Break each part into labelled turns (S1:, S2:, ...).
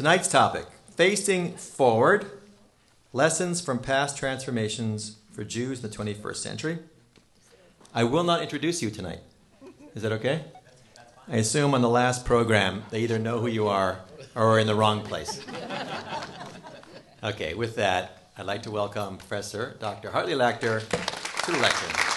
S1: Tonight's topic Facing Forward Lessons from Past Transformations for Jews in the 21st Century. I will not introduce you tonight. Is that okay? I assume on the last program they either know who you are or are in the wrong place. Okay, with that, I'd like to welcome Professor Dr. Hartley Lachter to the lecture.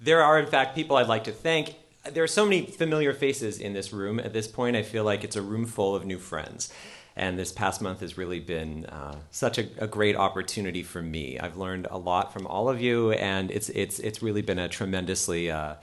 S2: There are, in fact, people I'd like to thank. There are so many familiar faces in this room. At this point, I feel like it's a room full of new friends. And this past month has really been uh, such a, a, great opportunity for me. I've learned a lot from all of you, and it's, it's, it's really been a tremendously uh,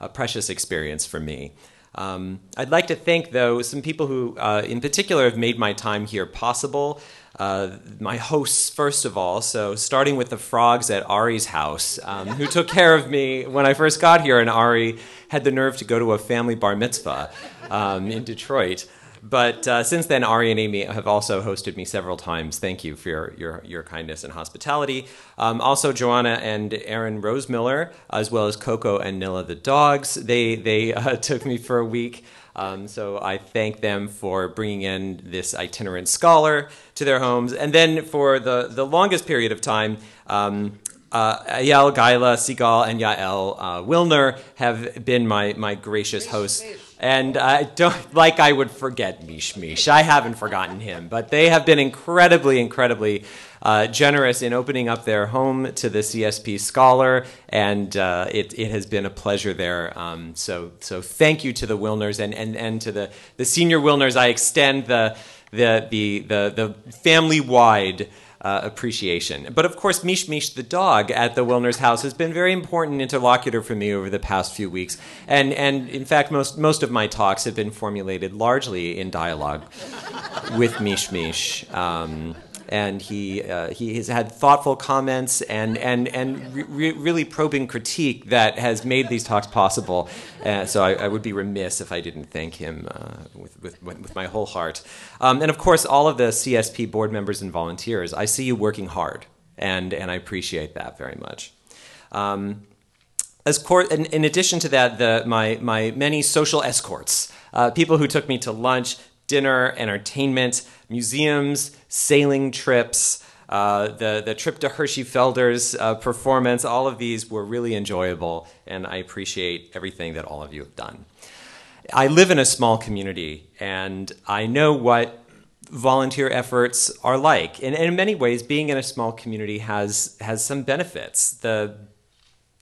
S2: a precious experience for me. Um, I'd like to thank, though, some people who, uh, in particular, have made my time here possible. Uh, my hosts, first of all, so starting with the frogs at Ari's house, um, who took care of me when I first got here, and Ari had the nerve to go to a family bar mitzvah um, in Detroit. But uh, since then, Ari and Amy have also hosted me several times. Thank you for your, your, your kindness and hospitality. Um, also, Joanna and Aaron Rosemiller, as well as Coco and Nilla the dogs, they, they uh, took me for a week. Um, so I thank them for bringing in this itinerant scholar to their homes. And then for the, the longest period of time, um, uh, Ayel, Gaila, Sigal, and Yael uh, Wilner have been my, my gracious hosts. And I don't like I would forget Mish Mish. I haven't forgotten him, but they have been incredibly, incredibly uh, generous in opening up their home to the CSP Scholar, and uh, it, it has been a pleasure there. Um, so, so thank you to the Wilners and, and, and to the, the senior Wilners. I extend the, the, the, the, the family wide uh, appreciation. But of course, Mish Mish the dog at the Wilner's house has been very important interlocutor for me over the past few weeks. And, and in fact, most, most of my talks have been formulated largely in dialogue with Mish Mish. Um, and he uh, he has had thoughtful comments and and and re- really probing critique that has made these talks possible. Uh, so I, I, would be remiss if I didn't thank him uh, with, with with my whole heart. Um, and of course, all of the CSP board members and volunteers. I see you working hard, and and I appreciate that very much. Um, as court, in, in, addition to that, the, my, my many social escorts, uh, people who took me to lunch, dinner, entertainment, museums, sailing trips, uh, the, the trip to Hershey Felder's uh, performance, all of these were really enjoyable, and I appreciate everything that all of you have done. I live in a small community, and I know what volunteer efforts are like. And, and in many ways, being in a small community has, has some benefits. The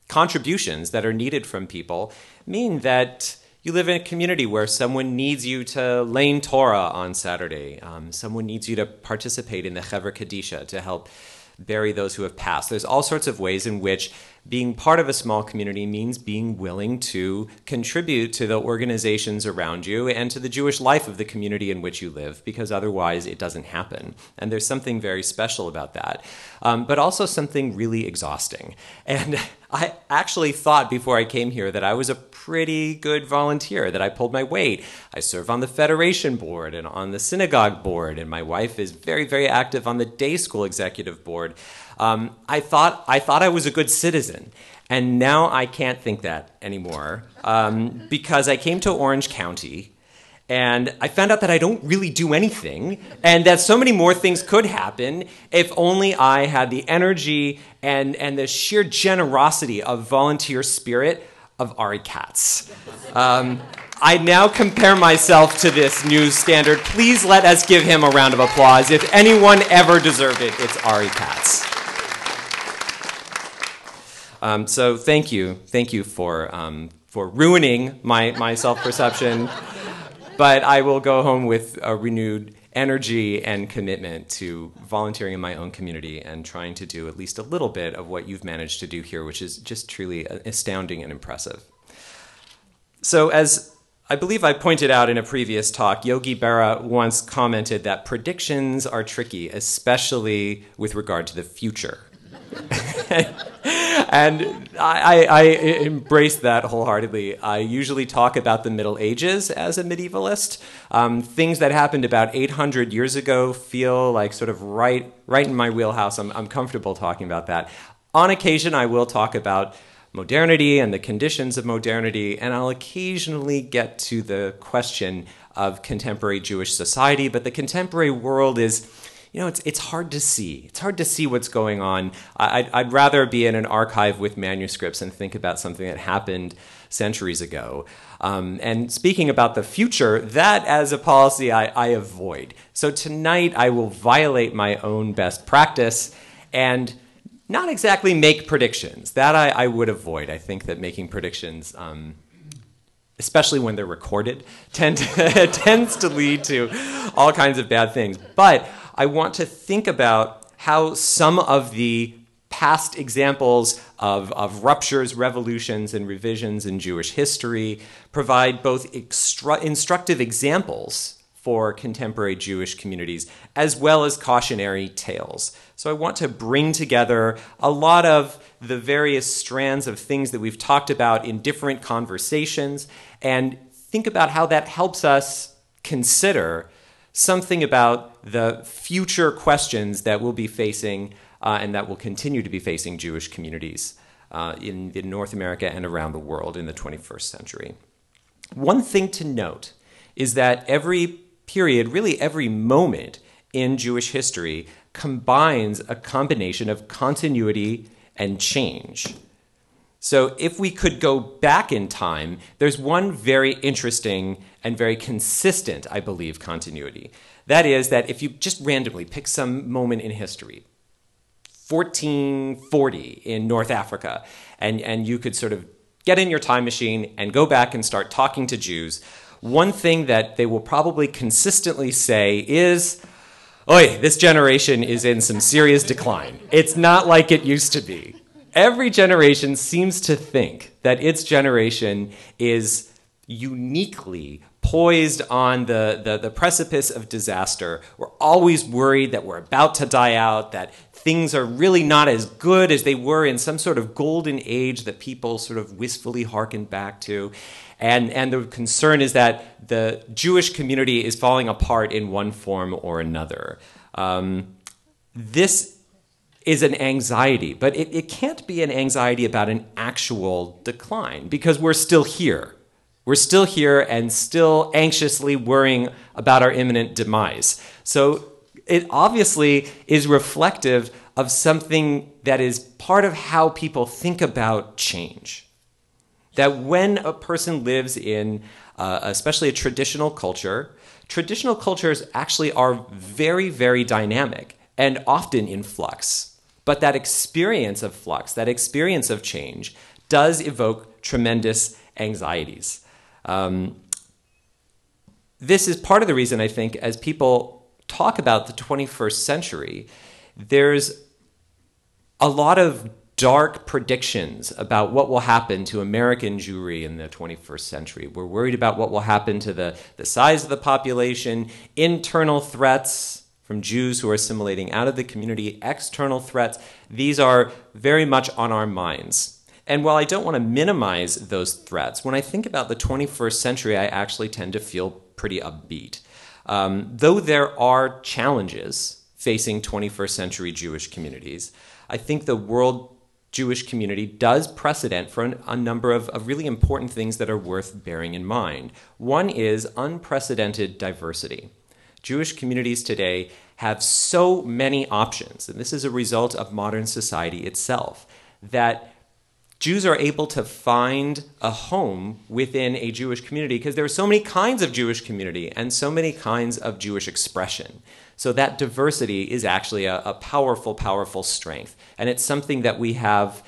S2: contributions that are needed from people mean that you live in a community where someone needs you to lein Torah on Saturday. Um, someone needs you to participate in the Chevra Kadisha to help bury those who have passed. There's all sorts of ways in which being part of a small community means being willing to contribute to the organizations around you and to the Jewish life of the community in which you live, because otherwise it doesn't happen. And there's something very special about that, um, but also something really exhausting. And I actually thought before I came here that I was a pretty good volunteer, that I pulled my weight. I serve on the Federation board and on the synagogue board, and my wife is very, very active on the day school executive board. Um, I, thought, I thought I was a good citizen. And now I can't think that anymore um, because I came to Orange County and I found out that I don't really do anything, and that so many more things could happen if only I had the energy and, and the sheer generosity of volunteer spirit of Ari Katz. Um, I now compare myself to this new standard. Please let us give him a round of applause. If anyone ever deserved it, it's Ari Katz. Um, so thank you, thank you for um, for ruining my my self perception. but I will go home with a renewed energy and commitment to volunteering in my own community and trying to do at least a little bit of what you've managed to do here, which is just truly astounding and impressive. So, as I believe I pointed out in a previous talk, Yogi Berra once commented that predictions are tricky, especially with regard to the future. and I, I, embrace that wholeheartedly. I usually talk about the Middle Ages as a medievalist. Um, things that happened about 800 years ago feel like sort of right, right in my wheelhouse. I'm, I'm comfortable talking about that. On occasion, I will talk about modernity and the conditions of modernity, and I'll occasionally get to the question of contemporary Jewish society, but the contemporary world is you know, it's, it's hard to see. It's hard to see what's going on. I'd, I'd rather be in an archive with manuscripts and think about something that happened centuries ago. Um, and speaking about the future, that as a policy I, I avoid. So tonight I will violate my own best practice and not exactly make predictions. That I, I would avoid. I think that making predictions, um, especially when they're recorded, tend to, tends to lead to all kinds of bad things. But I want to think about how some of the past examples of, of ruptures, revolutions, and revisions in Jewish history provide both extra- instructive examples for contemporary Jewish communities, as well as cautionary tales. So I want to bring together a lot of the various strands of things that we've talked about in different conversations and think about how that helps us consider something about the future questions that we'll be facing uh, and that will continue to be facing Jewish communities uh, in, in North America and around the world in the 21st century. One thing to note is that every period, really every moment in Jewish history, combines a combination of continuity and change. So, if we could go back in time, there's one very interesting and very consistent, I believe, continuity. That is, that if you just randomly pick some moment in history, 1440 in North Africa, and, and you could sort of get in your time machine and go back and start talking to Jews, one thing that they will probably consistently say is, Oi, this generation is in some serious decline. It's not like it used to be every generation seems to think that its generation is uniquely poised on the, the, the, precipice of disaster. We're always worried that we're about to die out, that things are really not as good as they were in some sort of golden age that people sort of wistfully hearken back to. And, and the concern is that the Jewish community is falling apart in one form or another. Um, this is an anxiety, but it, it can't be an anxiety about an actual decline because we're still here. We're still here and still anxiously worrying about our imminent demise. So it obviously is reflective of something that is part of how people think about change. That when a person lives in, uh, especially a traditional culture, traditional cultures actually are very, very dynamic and often in flux. But that experience of flux, that experience of change, does evoke tremendous anxieties. Um, this is part of the reason I think, as people talk about the 21st century, there's a lot of dark predictions about what will happen to American Jewry in the 21st century. We're worried about what will happen to the, the size of the population, internal threats, from Jews who are assimilating out of the community, external threats. These are very much on our minds. And while I don't want to minimize those threats, when I think about the 21st century, I actually tend to feel pretty upbeat. Um, though there are challenges facing 21st century Jewish communities, I think the world Jewish community does precedent for an, a number of, of really important things that are worth bearing in mind. One is unprecedented diversity. Jewish communities today have so many options, and this is a result of modern society itself, that Jews are able to find a home within a Jewish community because there are so many kinds of Jewish community and so many kinds of Jewish expression. So that diversity is actually a, a powerful, powerful strength. And it's something that we have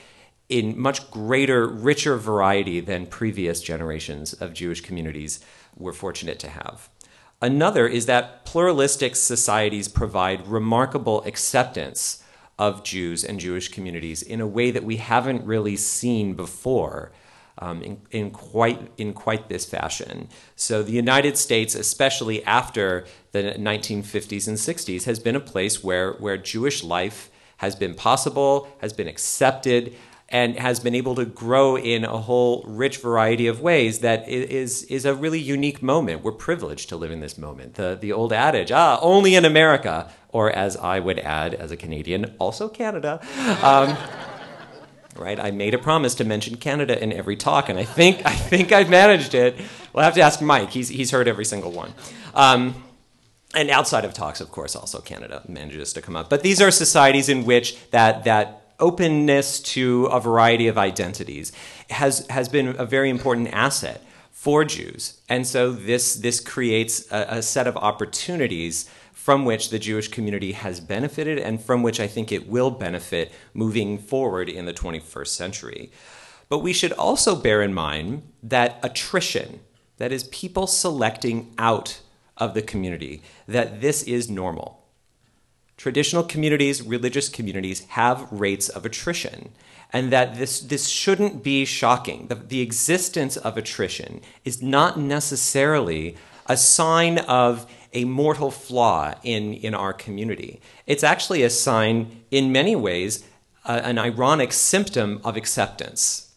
S2: in much greater, richer variety than previous generations of Jewish communities were fortunate to have. Another is that pluralistic societies provide remarkable acceptance of Jews and Jewish communities in a way that we haven't really seen before. Um, in, in, quite in quite this fashion. So the United States, especially after the 1950s and 60s, has been a place where where Jewish life has been possible, has been accepted, and has been able to grow in a whole rich variety of ways that is is a really unique moment. We're privileged to live in this moment. The the old adage, ah, only in America, or as I would add as a Canadian, also Canada. Um, right? I made a promise to mention Canada in every talk, and I think I think I've managed it. We'll have to ask Mike. He's he's heard every single one. Um, and outside of talks, of course, also Canada manages to come up. But these are societies in which that that openness to a variety of identities has has been a very important asset for Jews. And so this this creates a, a set of opportunities from which the Jewish community has benefited and from which I think it will benefit moving forward in the 21st century. But we should also bear in mind that attrition, that is, people selecting out of the community, that this is normal. Traditional communities, religious communities have rates of attrition, and that this, this shouldn't be shocking. The, the existence of attrition is not necessarily a sign of a mortal flaw in, in our community. It's actually a sign, in many ways, uh, an ironic symptom of acceptance.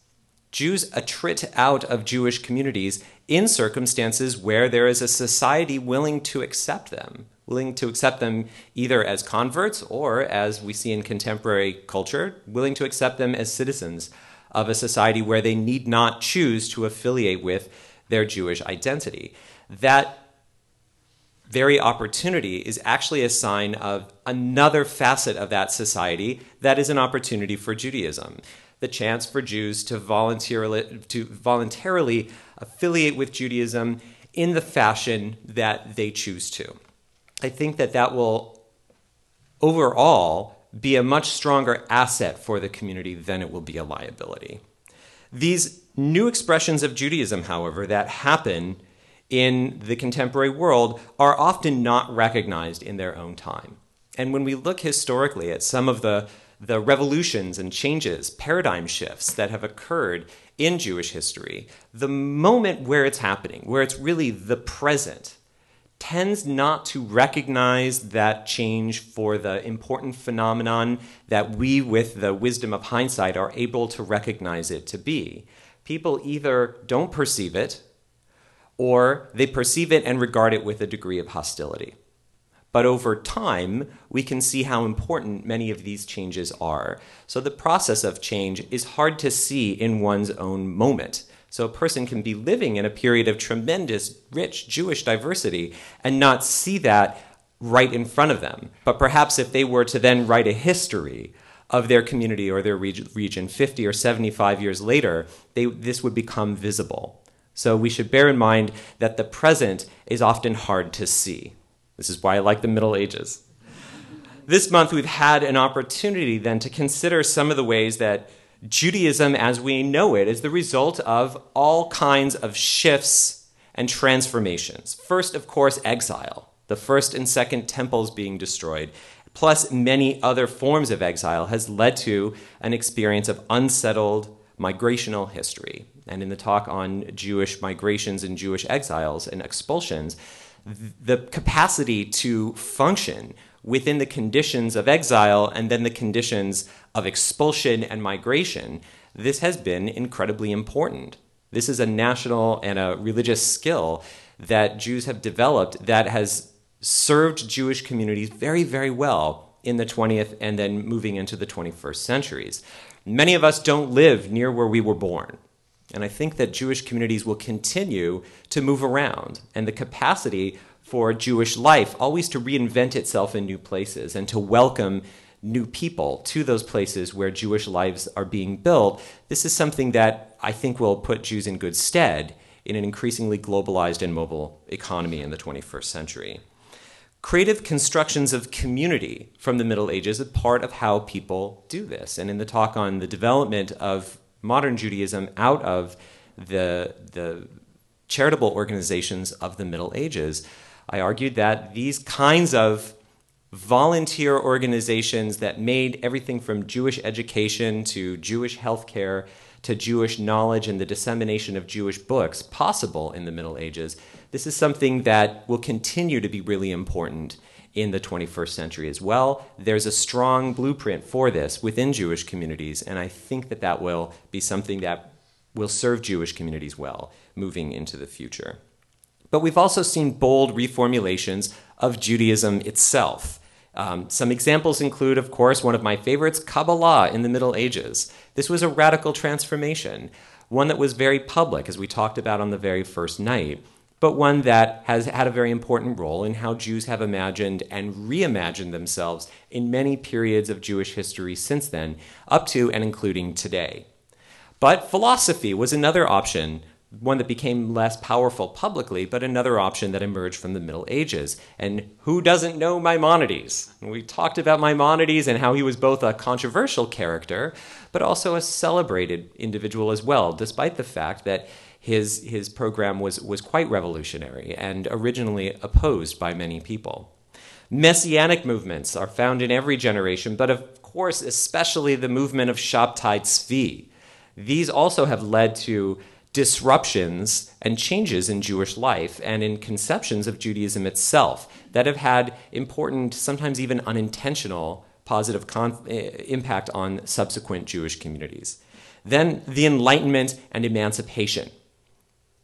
S2: Jews attrit out of Jewish communities in circumstances where there is a society willing to accept them, willing to accept them either as converts or, as we see in contemporary culture, willing to accept them as citizens of a society where they need not choose to affiliate with their Jewish identity. That very opportunity is actually a sign of another facet of that society that is an opportunity for Judaism the chance for Jews to voluntarily, to voluntarily affiliate with Judaism in the fashion that they choose to. I think that that will overall be a much stronger asset for the community than it will be a liability. These new expressions of Judaism, however, that happen in the contemporary world are often not recognized in their own time. And when we look historically at some of the the revolutions and changes, paradigm shifts that have occurred in Jewish history, the moment where it's happening, where it's really the present, tends not to recognize that change for the important phenomenon that we, with the wisdom of hindsight, are able to recognize it to be. People either don't perceive it, or they perceive it and regard it with a degree of hostility. But over time, we can see how important many of these changes are. So the process of change is hard to see in one's own moment. So a person can be living in a period of tremendous, rich Jewish diversity and not see that right in front of them. But perhaps if they were to then write a history of their community or their region 50 or 75 years later, they, this would become visible. So we should bear in mind that the present is often hard to see. This is why I like the Middle Ages. This month, we've had an opportunity then to consider some of the ways that Judaism as we know it is the result of all kinds of shifts and transformations. First, of course, exile, the first and second temples being destroyed, plus many other forms of exile, has led to an experience of unsettled migrational history. And in the talk on Jewish migrations and Jewish exiles and expulsions, the capacity to function within the conditions of exile and then the conditions of expulsion and migration, this has been incredibly important. This is a national and a religious skill that Jews have developed that has served Jewish communities very, very well in the 20th and then moving into the 21st centuries. Many of us don't live near where we were born. And I think that Jewish communities will continue to move around, and the capacity for Jewish life always to reinvent itself in new places and to welcome new people to those places where Jewish lives are being built. This is something that I think will put Jews in good stead in an increasingly globalized and mobile economy in the 21st century. Creative constructions of community from the Middle Ages are part of how people do this. And in the talk on the development of modern Judaism out of the, the charitable organizations of the Middle Ages. I argued that these kinds of volunteer organizations that made everything from Jewish education to Jewish healthcare to Jewish knowledge and the dissemination of Jewish books possible in the Middle Ages, this is something that will continue to be really important in the 21st century as well. There's a strong blueprint for this within Jewish communities, and I think that that will be something that will serve Jewish communities well moving into the future. But we've also seen bold reformulations of Judaism itself. Um, some examples include, of course, one of my favorites, Kabbalah in the Middle Ages. This was a radical transformation, one that was very public, as we talked about on the very first night, but one that has had a very important role in how Jews have imagined and reimagined themselves in many periods of Jewish history since then, up to and including today. But philosophy was another option one that became less powerful publicly, but another option that emerged from the Middle Ages. And who doesn't know Maimonides? We talked about Maimonides and how he was both a controversial character, but also a celebrated individual as well, despite the fact that his, his program was, was quite revolutionary and originally opposed by many people. Messianic movements are found in every generation, but of course, especially the movement of Shabtai Tzvi. These also have led to disruptions and changes in Jewish life and in conceptions of Judaism itself that have had important, sometimes even unintentional, positive eh, impact on subsequent Jewish communities. Then the Enlightenment and emancipation.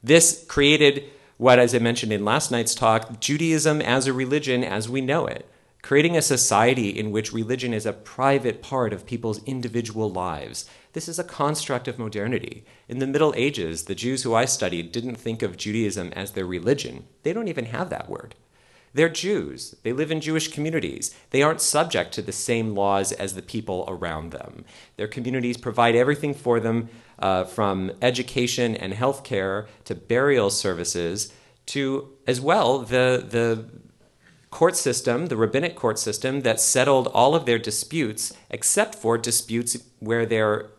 S2: This created what, as I mentioned in last night's talk, Judaism as a religion as we know it creating a society in which religion is a private part of people's individual lives. This is a construct of modernity. In the Middle Ages, the Jews who I studied didn't think of Judaism as their religion. They don't even have that word. They're Jews. They live in Jewish communities. They aren't subject to the same laws as the people around them. Their communities provide everything for them uh, from education and health care to burial services to, as well, the, the court system, the rabbinic court system, that settled all of their disputes except for disputes where they're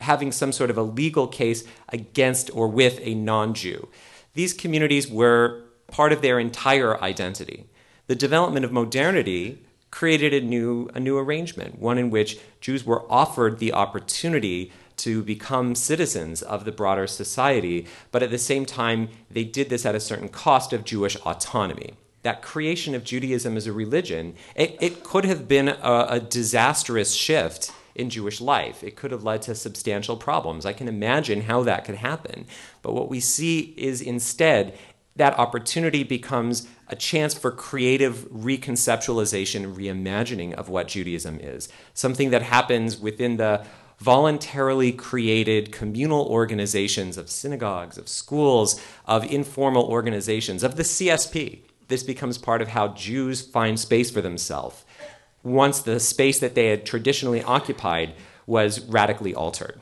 S2: having some sort of a legal case against or with a non Jew. These communities were part of their entire identity. The development of modernity created a new, a new arrangement, one in which Jews were offered the opportunity to become citizens of the broader society, but at the same time, they did this at a certain cost of Jewish autonomy that creation of Judaism as a religion, it, it could have been a, a, disastrous shift in Jewish life. It could have led to substantial problems. I can imagine how that could happen. But what we see is instead that opportunity becomes a chance for creative reconceptualization, reimagining of what Judaism is. Something that happens within the voluntarily created communal organizations of synagogues, of schools, of informal organizations, of the CSP this becomes part of how Jews find space for themselves once the space that they had traditionally occupied was radically altered.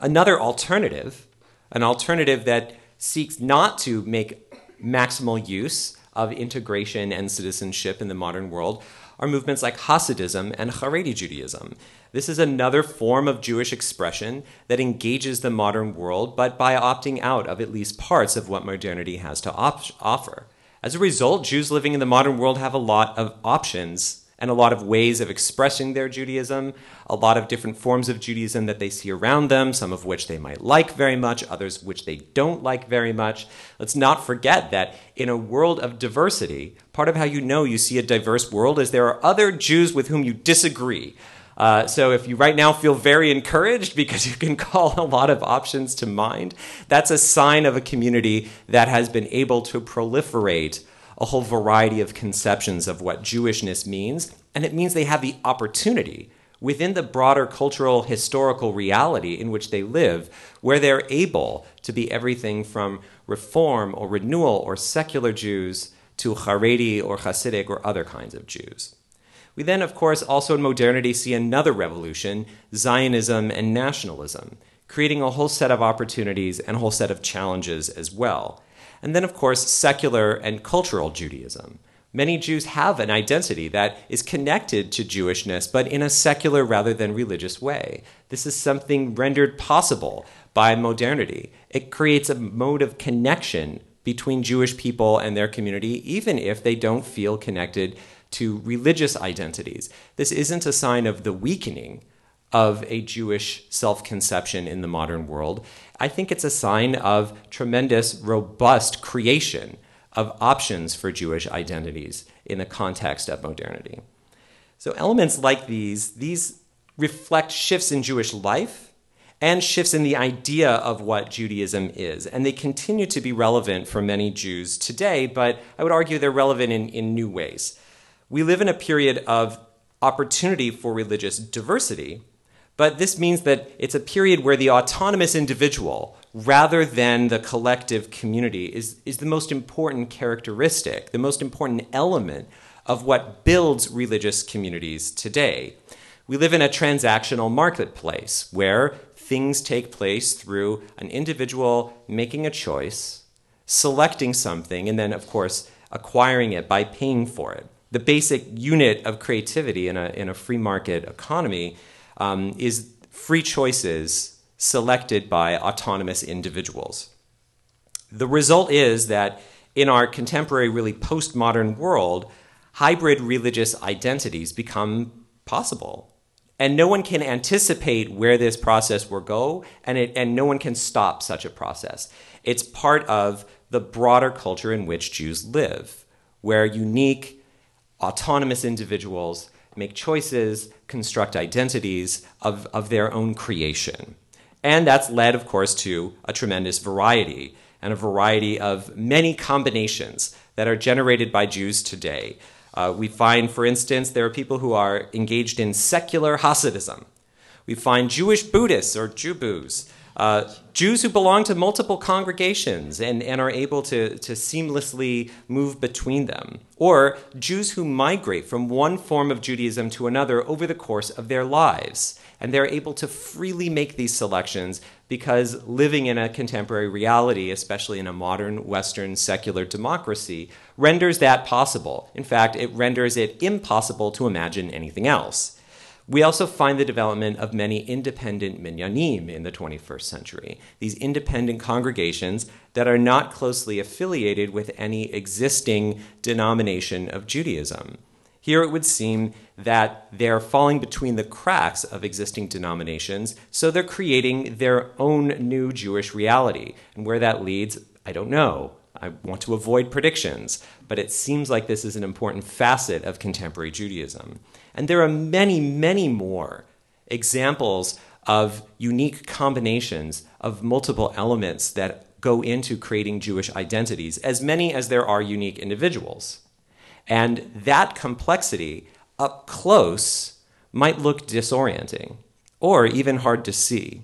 S2: Another alternative, an alternative that seeks not to make maximal use of integration and citizenship in the modern world, are movements like Hasidism and Haredi Judaism. This is another form of Jewish expression that engages the modern world, but by opting out of at least parts of what modernity has to op- offer. As a result, Jews living in the modern world have a lot of options and a lot of ways of expressing their Judaism, a lot of different forms of Judaism that they see around them, some of which they might like very much, others which they don't like very much. Let's not forget that in a world of diversity, part of how you know you see a diverse world is there are other Jews with whom you disagree. Uh, so if you right now feel very encouraged because you can call a lot of options to mind, that's a sign of a community that has been able to proliferate a whole variety of conceptions of what Jewishness means. And it means they have the opportunity within the broader cultural historical reality in which they live, where they're able to be everything from reform or renewal or secular Jews to Haredi or Hasidic or other kinds of Jews. We then, of course, also in modernity see another revolution Zionism and nationalism, creating a whole set of opportunities and a whole set of challenges as well. And then, of course, secular and cultural Judaism. Many Jews have an identity that is connected to Jewishness, but in a secular rather than religious way. This is something rendered possible by modernity. It creates a mode of connection between Jewish people and their community, even if they don't feel connected to religious identities. This isn't a sign of the weakening of a Jewish self conception in the modern world. I think it's a sign of tremendous, robust creation of options for Jewish identities in the context of modernity. So, elements like these, these reflect shifts in Jewish life and shifts in the idea of what Judaism is. And they continue to be relevant for many Jews today, but I would argue they're relevant in, in new ways. We live in a period of opportunity for religious diversity, but this means that it's a period where the autonomous individual, rather than the collective community, is, is the most important characteristic, the most important element of what builds religious communities today. We live in a transactional marketplace where things take place through an individual making a choice, selecting something, and then, of course, acquiring it by paying for it. The basic unit of creativity in a, in a free market economy um, is free choices selected by autonomous individuals. The result is that in our contemporary, really postmodern world, hybrid religious identities become possible. And no one can anticipate where this process will go, and, it, and no one can stop such a process. It's part of the broader culture in which Jews live, where unique, autonomous individuals make choices, construct identities of, of their own creation. And that's led, of course, to a tremendous variety and a variety of many combinations that are generated by Jews today. Uh, we find, for instance, there are people who are engaged in secular Hasidism. We find Jewish Buddhists or Jubus, uh, Jews who belong to multiple congregations and, and are able to, to seamlessly move between them, or Jews who migrate from one form of Judaism to another over the course of their lives. And they're able to freely make these selections because living in a contemporary reality, especially in a modern Western secular democracy, renders that possible. In fact, it renders it impossible to imagine anything else. We also find the development of many independent minyanim in the 21st century, these independent congregations that are not closely affiliated with any existing denomination of Judaism. Here it would seem that they're falling between the cracks of existing denominations, so they're creating their own new Jewish reality. And where that leads, I don't know. I want to avoid predictions, but it seems like this is an important facet of contemporary Judaism. And there are many, many more examples of unique combinations of multiple elements that go into creating Jewish identities, as many as there are unique individuals. And that complexity up close might look disorienting or even hard to see.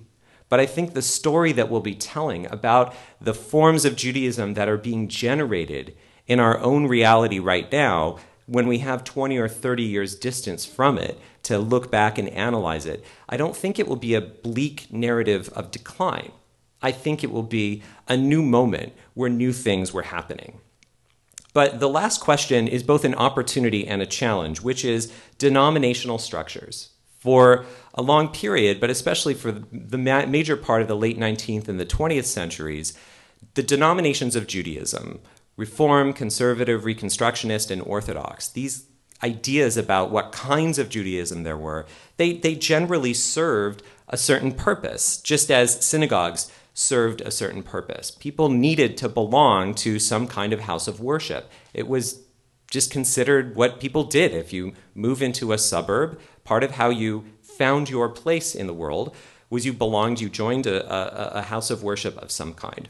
S2: But I think the story that we'll be telling about the forms of Judaism that are being generated in our own reality right now, when we have 20 or 30 years distance from it to look back and analyze it, I don't think it will be a bleak narrative of decline. I think it will be a new moment where new things were happening. But the last question is both an opportunity and a challenge, which is denominational structures for a long period, but especially for the major part of the late 19th and the 20th centuries, the denominations of Judaism, Reform, Conservative, Reconstructionist, and Orthodox, these ideas about what kinds of Judaism there were, they, they generally served a certain purpose, just as synagogues served a certain purpose. People needed to belong to some kind of house of worship. It was just considered what people did. If you move into a suburb, part of how you found your place in the world was you belonged, you joined a, a, a house of worship of some kind,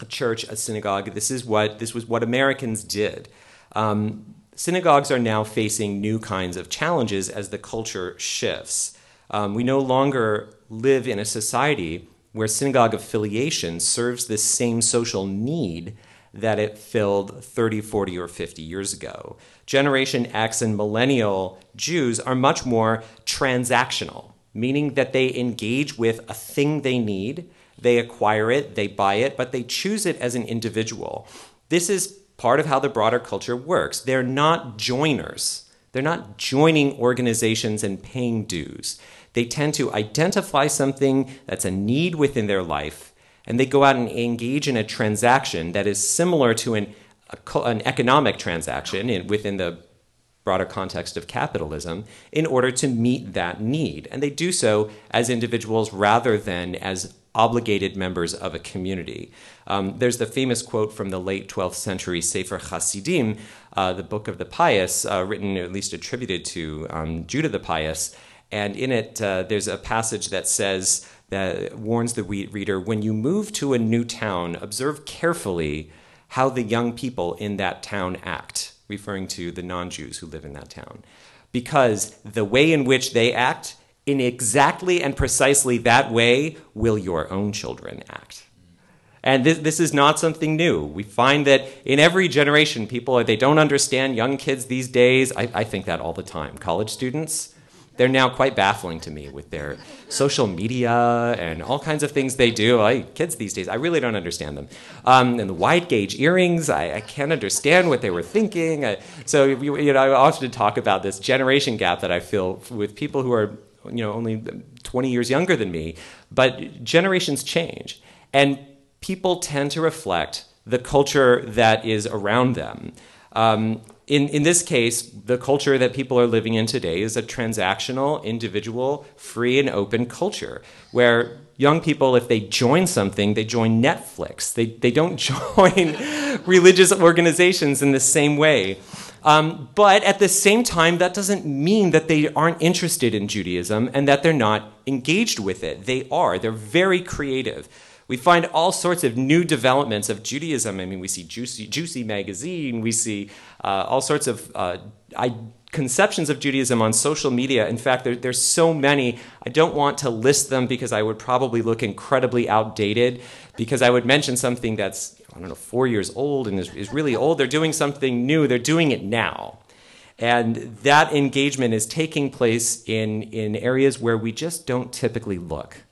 S2: a church, a synagogue. This is what this was what Americans did. Um, synagogues are now facing new kinds of challenges as the culture shifts. Um, we no longer live in a society where synagogue affiliation serves this same social need that it filled 30, 40, or 50 years ago. Generation X and millennial Jews are much more transactional, meaning that they engage with a thing they need, they acquire it, they buy it, but they choose it as an individual. This is part of how the broader culture works. They're not joiners. They're not joining organizations and paying dues. They tend to identify something that's a need within their life and they go out and engage in a transaction that is similar to an, a, an economic transaction in, within the broader context of capitalism in order to meet that need. And they do so as individuals rather than as obligated members of a community. Um, there's the famous quote from the late 12th century Sefer Hasidim, uh, the Book of the Pious, uh, written or at least attributed to um, Judah the Pious. And in it, uh, there's a passage that says, that warns the reader when you move to a new town, observe carefully how the young people in that town act. referring to the non Jews who live in that town. Because the way in which they act, in exactly and precisely that way, will your own children act. And this, this is not something new. We find that in every generation, people, they don't understand young kids these days. I, I think that all the time. College students, they're now quite baffling to me with their social media and all kinds of things they do. I, kids these days, I really don't understand them. Um, and the wide gauge earrings, I, I, can't understand what they were thinking. I, so you know, I often talk about this generation gap that I feel with people who are you know only 20 years younger than me. But generations change, and people tend to reflect the culture that is around them. Um, in, in this case, the culture that people are living in today is a transactional, individual, free, and open culture where young people, if they join something, they join Netflix. They, they don't join religious organizations in the same way. Um, but at the same time, that doesn't mean that they aren't interested in Judaism and that they're not engaged with it. They are. They're very creative we find all sorts of new developments of Judaism. I mean, we see Jewcy, Jewcy magazine, we see uh, all sorts of uh, I, conceptions of Judaism on social media. In fact, there, there's so many. I don't want to list them because I would probably look incredibly outdated. Because I would mention something that's I don't know four years old and is, is really old. They're doing something new. They're doing it now. And that engagement is taking place in, in areas where we just don't typically look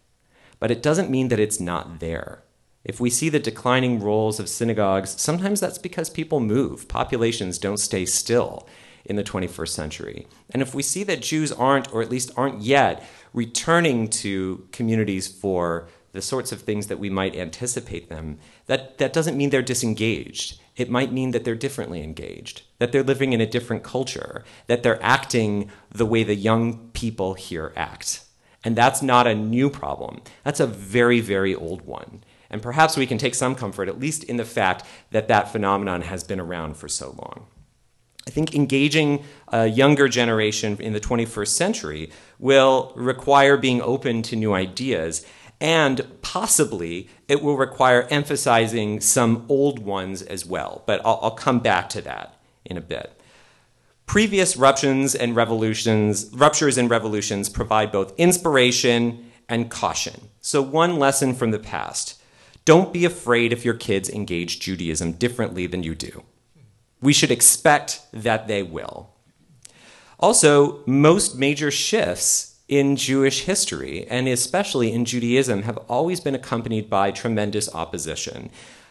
S2: but it doesn't mean that it's not there. If we see the declining roles of synagogues, sometimes that's because people move. Populations don't stay still in the 21st century. And if we see that Jews aren't, or at least aren't yet, returning to communities for the sorts of things that we might anticipate them, that, that doesn't mean they're disengaged. It might mean that they're differently engaged, that they're living in a different culture, that they're acting the way the young people here act. And that's not a new problem. That's a very, very old one. And perhaps we can take some comfort, at least in the fact that that phenomenon has been around for so long. I think engaging a younger generation in the 21st century will require being open to new ideas, and possibly it will require emphasizing some old ones as well. But I'll, I'll come back to that in a bit. Previous ruptures and revolutions, ruptures and revolutions provide both inspiration and caution. So one lesson from the past. Don't be afraid if your kids engage Judaism differently than you do. We should expect that they will. Also, most major shifts in Jewish history, and especially in Judaism, have always been accompanied by tremendous opposition.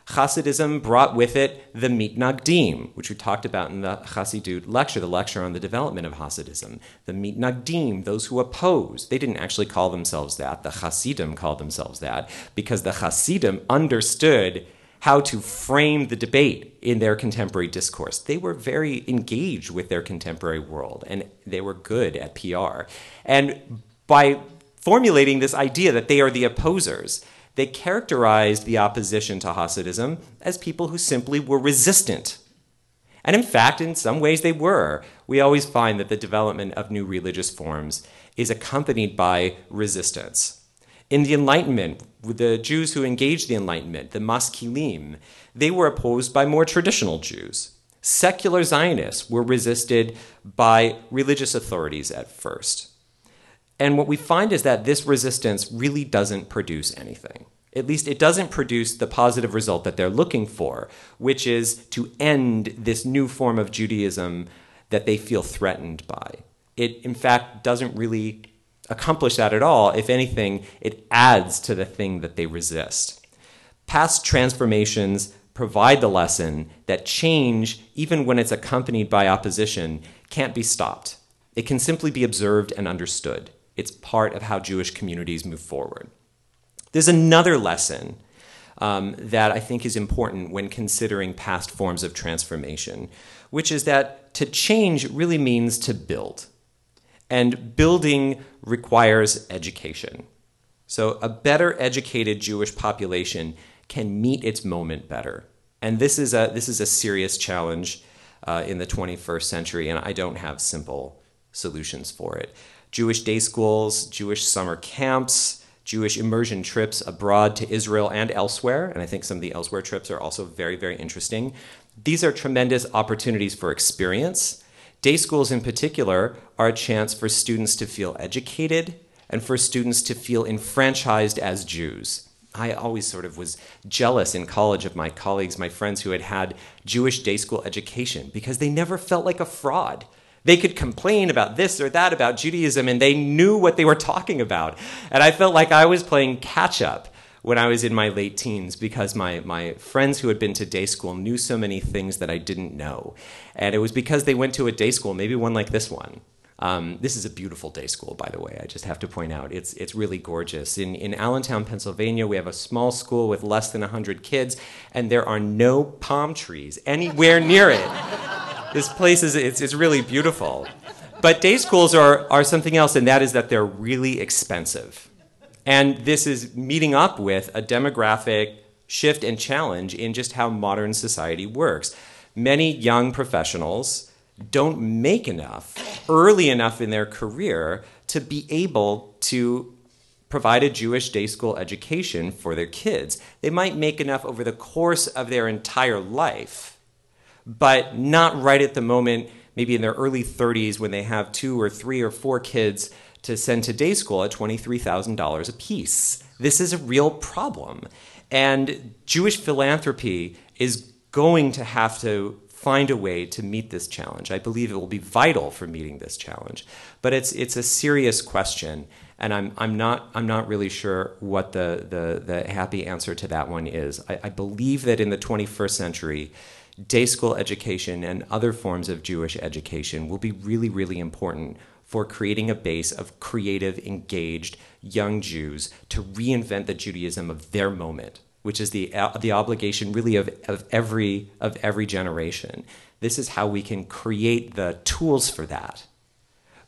S2: Hasidism brought with it the mitnagdim, which we talked about in the Hasidut lecture, the lecture on the development of Hasidism. The mitnagdim, those who oppose, they didn't actually call themselves that. The Hasidim called themselves that because the Hasidim understood how to frame the debate in their contemporary discourse. They were very engaged with their contemporary world and they were good at PR. And by formulating this idea that they are the opposers, they characterized the opposition to Hasidism as people who simply were resistant. And in fact, in some ways they were. We always find that the development of new religious forms is accompanied by resistance. In the Enlightenment, the Jews who engaged the Enlightenment, the Maskilim, they were opposed by more traditional Jews. Secular Zionists were resisted by religious authorities at first. And what we find is that this resistance really doesn't produce anything. At least it doesn't produce the positive result that they're looking for, which is to end this new form of Judaism that they feel threatened by. It, in fact, doesn't really accomplish that at all. If anything, it adds to the thing that they resist. Past transformations provide the lesson that change, even when it's accompanied by opposition, can't be stopped. It can simply be observed and understood. It's part of how Jewish communities move forward. There's another lesson um, that I think is important when considering past forms of transformation, which is that to change really means to build. And building requires education. So, a better educated Jewish population can meet its moment better. And this is a, this is a serious challenge uh, in the 21st century, and I don't have simple solutions for it. Jewish day schools, Jewish summer camps, Jewish immersion trips abroad to Israel and elsewhere, and I think some of the elsewhere trips are also very, very interesting. These are tremendous opportunities for experience. Day schools, in particular, are a chance for students to feel educated and for students to feel enfranchised as Jews. I always sort of was jealous in college of my colleagues, my friends who had had Jewish day school education because they never felt like a fraud. They could complain about this or that about Judaism and they knew what they were talking about. And I felt like I was playing catch up when I was in my late teens because my, my friends who had been to day school knew so many things that I didn't know. And it was because they went to a day school, maybe one like this one. Um, this is a beautiful day school, by the way. I just have to point out it's it's really gorgeous. In in Allentown, Pennsylvania, we have a small school with less than hundred kids, and there are no palm trees anywhere near it this place is it's, it's really beautiful. But day schools are, are something else, and that is that they're really expensive. And this is meeting up with a demographic shift and challenge in just how modern society works. Many young professionals don't make enough early enough in their career to be able to provide a Jewish day school education for their kids. They might make enough over the course of their entire life but not right at the moment, maybe in their early 30s when they have two or three or four kids to send to day school at $23,000 apiece. This is a real problem. And Jewish philanthropy is going to have to find a way to meet this challenge. I believe it will be vital for meeting this challenge. But it's, it's a serious question, and I'm, I'm, not, I'm not really sure what the, the, the happy answer to that one is. I, I believe that in the 21st century, day school education and other forms of Jewish education will be really, really important for creating a base of creative, engaged young Jews to reinvent the Judaism of their moment, which is the, uh, the obligation really of, of, every, of every generation. This is how we can create the tools for that.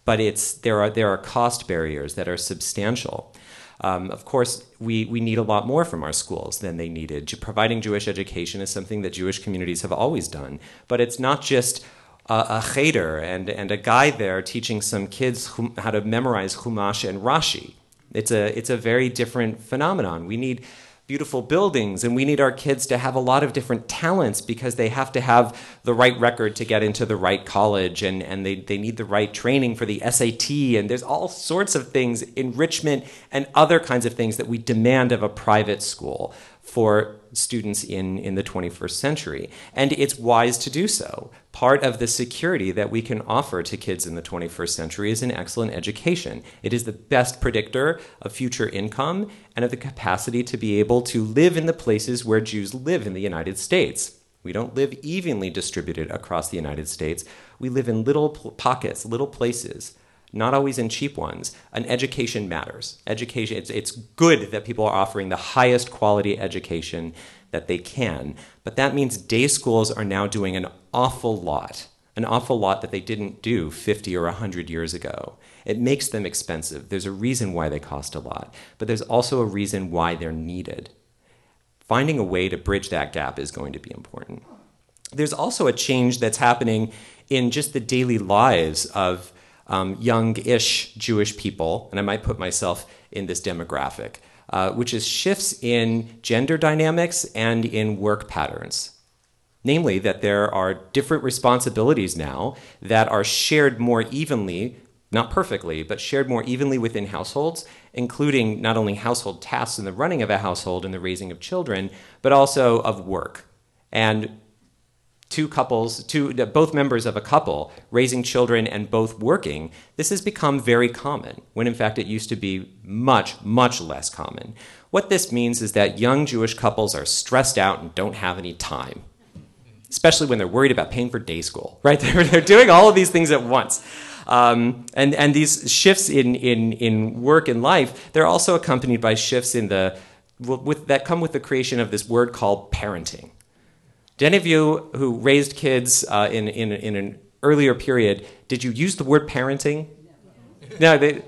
S2: But it's, there, are, there are cost barriers that are substantial. Um, of course, we, we need a lot more from our schools than they needed. Providing Jewish education is something that Jewish communities have always done, but it's not just a, a cheder and, and a guy there teaching some kids how to memorize Chumash and Rashi. It's a, it's a very different phenomenon. We need beautiful buildings and we need our kids to have a lot of different talents because they have to have the right record to get into the right college and, and they, they need the right training for the SAT and there's all sorts of things, enrichment and other kinds of things that we demand of a private school for students in, in the 21st century. And it's wise to do so. Part of the security that we can offer to kids in the 21st century is an excellent education. It is the best predictor of future income and of the capacity to be able to live in the places where Jews live in the United States. We don't live evenly distributed across the United States. We live in little pockets, little places not always in cheap ones. An education matters. Education, it's, it's good that people are offering the highest quality education that they can, but that means day schools are now doing an awful lot, an awful lot that they didn't do 50 or 100 years ago. It makes them expensive. There's a reason why they cost a lot, but there's also a reason why they're needed. Finding a way to bridge that gap is going to be important. There's also a change that's happening in just the daily lives of um, young-ish Jewish people, and I might put myself in this demographic, uh, which is shifts in gender dynamics and in work patterns. Namely, that there are different responsibilities now that are shared more evenly, not perfectly, but shared more evenly within households, including not only household tasks in the running of a household and the raising of children, but also of work. And two couples, two, both members of a couple raising children and both working, this has become very common, when in fact it used to be much, much less common. What this means is that young Jewish couples are stressed out and don't have any time, especially when they're worried about paying for day school, right? They're, they're doing all of these things at once. Um, and, and these shifts in, in, in work and life, they're also accompanied by shifts in the, with, that come with the creation of this word called parenting did any of you who raised kids uh, in, in, in an earlier period, did you use the word parenting? No, they,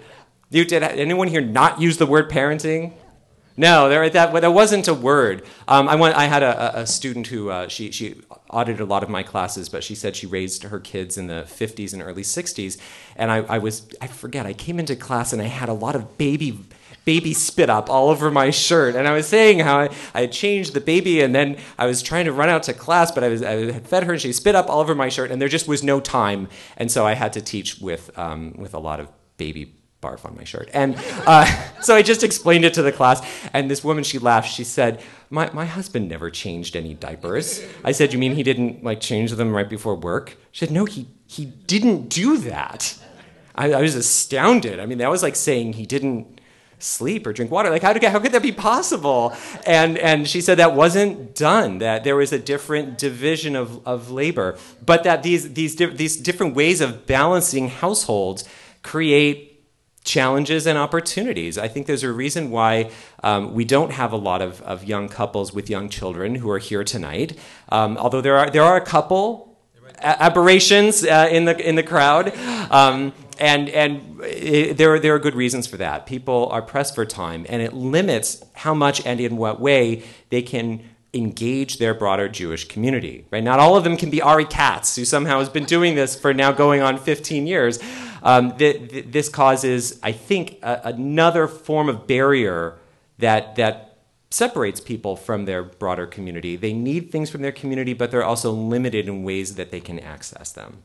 S2: you did. Anyone here not use the word parenting? No, there, that, that wasn't a word. Um, I, went, I had a, a student who uh, she, she audited a lot of my classes, but she said she raised her kids in the 50s and early 60s. And I, I was, I forget, I came into class and I had a lot of baby baby spit up all over my shirt. And I was saying how I, I had changed the baby, and then I was trying to run out to class, but I, was, I had fed her, and she spit up all over my shirt, and there just was no time. And so I had to teach with, um, with a lot of baby barf on my shirt. And uh, so I just explained it to the class, and this woman, she laughed. She said, my, my husband never changed any diapers. I said, You mean he didn't like change them right before work? She said, No, he, he didn't do that. I, I was astounded. I mean, that was like saying he didn't sleep or drink water. Like, how, how could that be possible? And, and she said that wasn't done, that there was a different division of, of labor, but that these, these, these different ways of balancing households create challenges and opportunities. I think there's a reason why um, we don't have a lot of, of young couples with young children who are here tonight. Um, although there are, there are a couple aberrations uh, in, the, in the crowd. Um, and and it, there, are, there are good reasons for that. People are pressed for time, and it limits how much and in what way they can engage their broader Jewish community. Right? Not all of them can be Ari Katz, who somehow has been doing this for now going on 15 years. Um, th- th- this causes, I think, a- another form of barrier that that separates people from their broader community. They need things from their community, but they're also limited in ways that they can access them.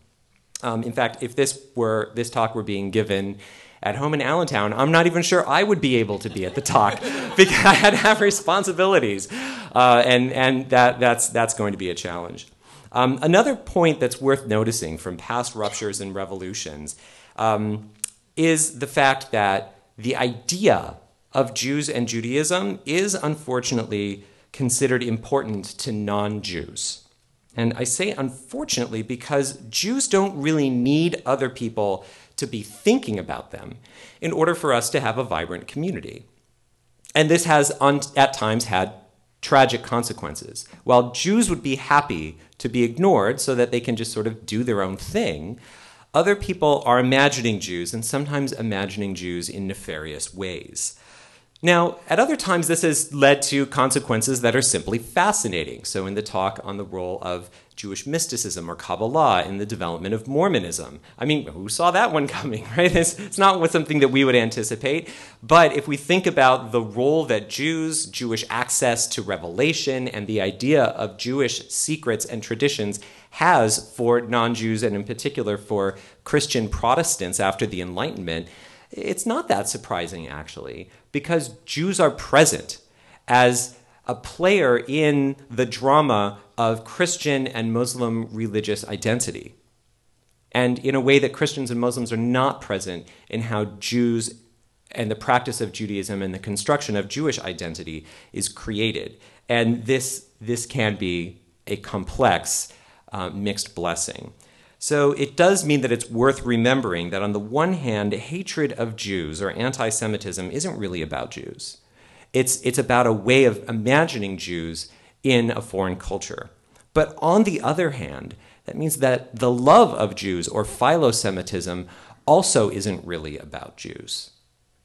S2: Um, in fact, if this were this talk were being given at home in Allentown, I'm not even sure I would be able to be at the talk because I had to have responsibilities, uh, and and that that's that's going to be a challenge. Um, another point that's worth noticing from past ruptures and revolutions um, is the fact that the idea of Jews and Judaism is unfortunately considered important to non Jews. And I say unfortunately because Jews don't really need other people to be thinking about them in order for us to have a vibrant community. And this has, at times, had tragic consequences. While Jews would be happy to be ignored so that they can just sort of do their own thing, other people are imagining Jews and sometimes imagining Jews in nefarious ways. Now, at other times, this has led to consequences that are simply fascinating. So, in the talk on the role of Jewish mysticism or Kabbalah in the development of Mormonism. I mean, who saw that one coming, right? It's, it's not something that we would anticipate. But if we think about the role that Jews, Jewish access to revelation, and the idea of Jewish secrets and traditions has for non Jews, and in particular for Christian Protestants after the Enlightenment, it's not that surprising, actually, because Jews are present as a player in the drama of Christian and Muslim religious identity. And in a way that Christians and Muslims are not present in how Jews and the practice of Judaism and the construction of Jewish identity is created. And this, this can be a complex, uh, mixed blessing. So it does mean that it's worth remembering that on the one hand, hatred of Jews or anti Semitism isn't really about Jews. It's, it's about a way of imagining Jews in a foreign culture. But on the other hand, that means that the love of Jews or philo-Semitism also isn't really about Jews.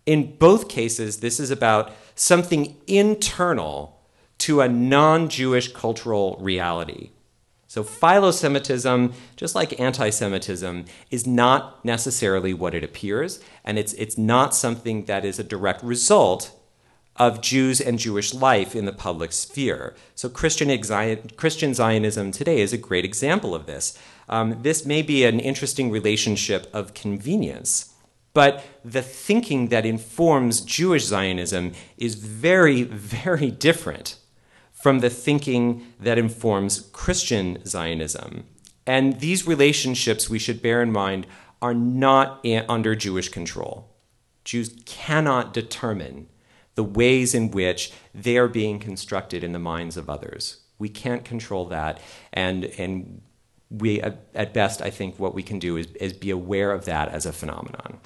S2: In both cases, this is about something internal to a non Jewish cultural reality. So, philo-Semitism, just like anti Semitism, is not necessarily what it appears, and it's, it's not something that is a direct result of Jews and Jewish life in the public sphere. So, Christian, Christian Zionism today is a great example of this. Um, this may be an interesting relationship of convenience, but the thinking that informs Jewish Zionism is very, very different from the thinking that informs Christian Zionism. And these relationships, we should bear in mind, are not under Jewish control. Jews cannot determine the ways in which they are being constructed in the minds of others. We can't control that. And, and we, at best, I think what we can do is, is be aware of that as a phenomenon.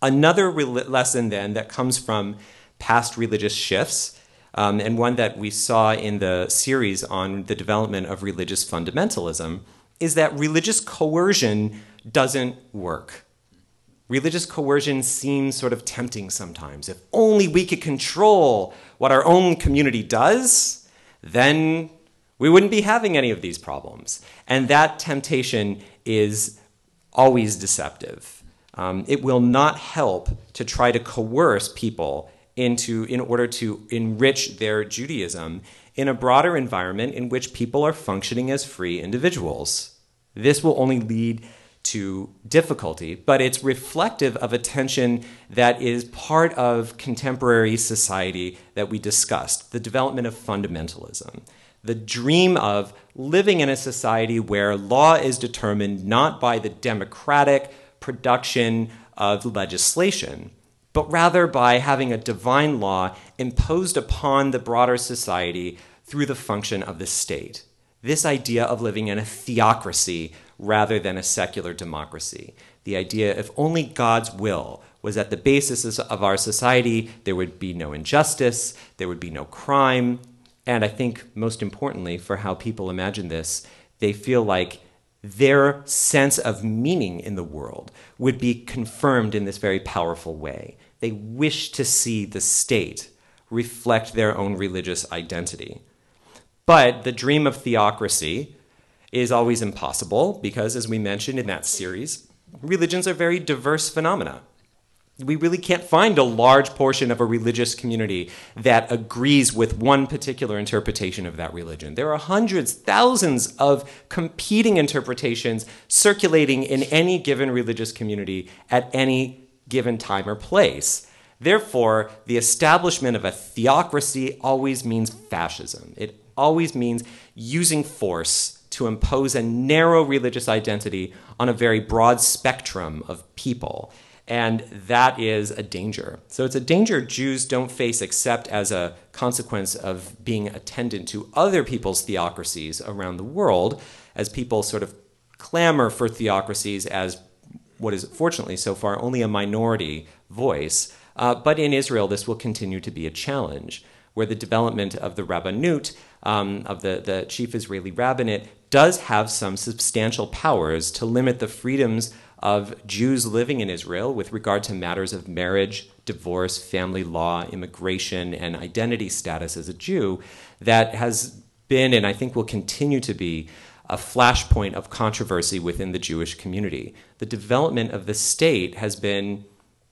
S2: Another re- lesson, then, that comes from past religious shifts um, and one that we saw in the series on the development of religious fundamentalism, is that religious coercion doesn't work. Religious coercion seems sort of tempting sometimes. If only we could control what our own community does, then we wouldn't be having any of these problems. And that temptation is always deceptive. Um, it will not help to try to coerce people into in order to enrich their Judaism in a broader environment in which people are functioning as free individuals. This will only lead to difficulty, but it's reflective of a tension that is part of contemporary society that we discussed the development of fundamentalism. The dream of living in a society where law is determined not by the democratic production of legislation, but rather by having a divine law imposed upon the broader society through the function of the state. This idea of living in a theocracy rather than a secular democracy. The idea if only God's will was at the basis of our society, there would be no injustice, there would be no crime. And I think, most importantly, for how people imagine this, they feel like their sense of meaning in the world would be confirmed in this very powerful way. They wish to see the state reflect their own religious identity. But the dream of theocracy is always impossible because, as we mentioned in that series, religions are very diverse phenomena. We really can't find a large portion of a religious community that agrees with one particular interpretation of that religion. There are hundreds, thousands of competing interpretations circulating in any given religious community at any given time or place. Therefore, the establishment of a theocracy always means fascism. It always means using force to impose a narrow religious identity on a very broad spectrum of people. And that is a danger. So it's a danger Jews don't face except as a consequence of being attendant to other people's theocracies around the world, as people sort of clamor for theocracies as what is fortunately so far only a minority voice. Uh, but in Israel, this will continue to be a challenge, where the development of the rabbinut, um, of the, the chief Israeli rabbinate, does have some substantial powers to limit the freedoms of Jews living in Israel with regard to matters of marriage, divorce, family law, immigration, and identity status as a Jew that has been, and I think will continue to be, a flashpoint of controversy within the Jewish community. The development of the state has been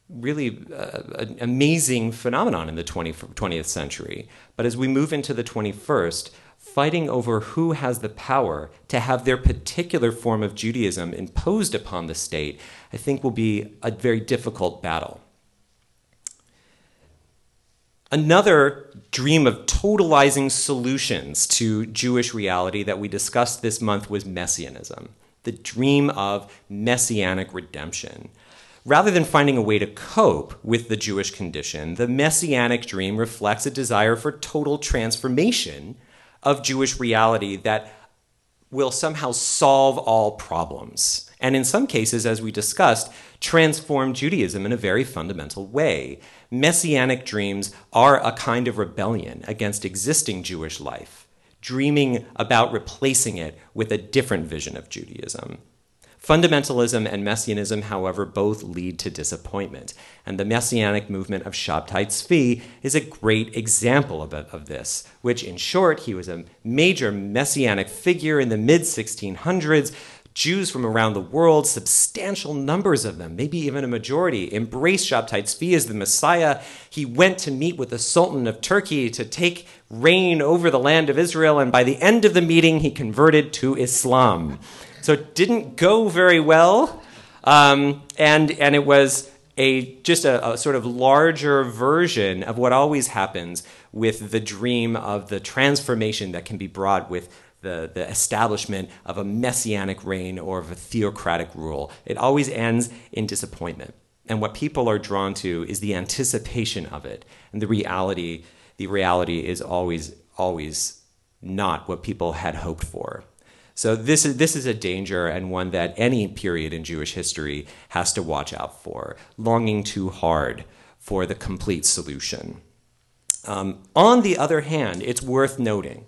S2: really uh, an amazing phenomenon in the 20, 20th century. But as we move into the 21st, fighting over who has the power to have their particular form of Judaism imposed upon the state, I think will be a very difficult battle. Another dream of totalizing solutions to Jewish reality that we discussed this month was messianism, the dream of messianic redemption. Rather than finding a way to cope with the Jewish condition, the messianic dream reflects a desire for total transformation of Jewish reality that will somehow solve all problems. And in some cases, as we discussed, transform Judaism in a very fundamental way. Messianic dreams are a kind of rebellion against existing Jewish life, dreaming about replacing it with a different vision of Judaism. Fundamentalism and messianism, however, both lead to disappointment, and the messianic movement of Shabtai Tzvi is a great example of, of this, which, in short, he was a major messianic figure in the mid 1600s. Jews from around the world, substantial numbers of them, maybe even a majority, embraced Shabtai Tzvi as the Messiah. He went to meet with the Sultan of Turkey to take reign over the land of Israel, and by the end of the meeting, he converted to Islam. So it didn't go very well. Um, and, and it was a, just a, a sort of larger version of what always happens with the dream of the transformation that can be brought with the, the establishment of a messianic reign or of a theocratic rule. It always ends in disappointment. And what people are drawn to is the anticipation of it. And the reality, the reality is always, always not what people had hoped for. So this is this is a danger and one that any period in Jewish history has to watch out for, longing too hard for the complete solution. Um, on the other hand, it's worth noting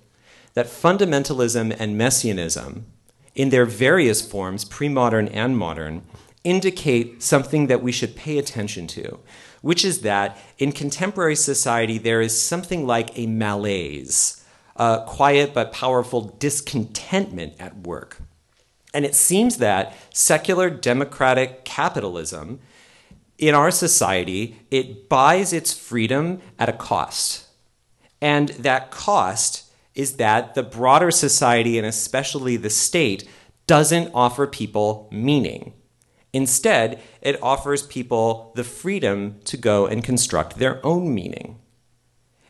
S2: that fundamentalism and messianism, in their various forms, pre-modern and modern, indicate something that we should pay attention to, which is that in contemporary society there is something like a malaise a quiet but powerful discontentment at work. And it seems that secular democratic capitalism in our society, it buys its freedom at a cost. And that cost is that the broader society, and especially the state, doesn't offer people meaning. Instead, it offers people the freedom to go and construct their own meaning.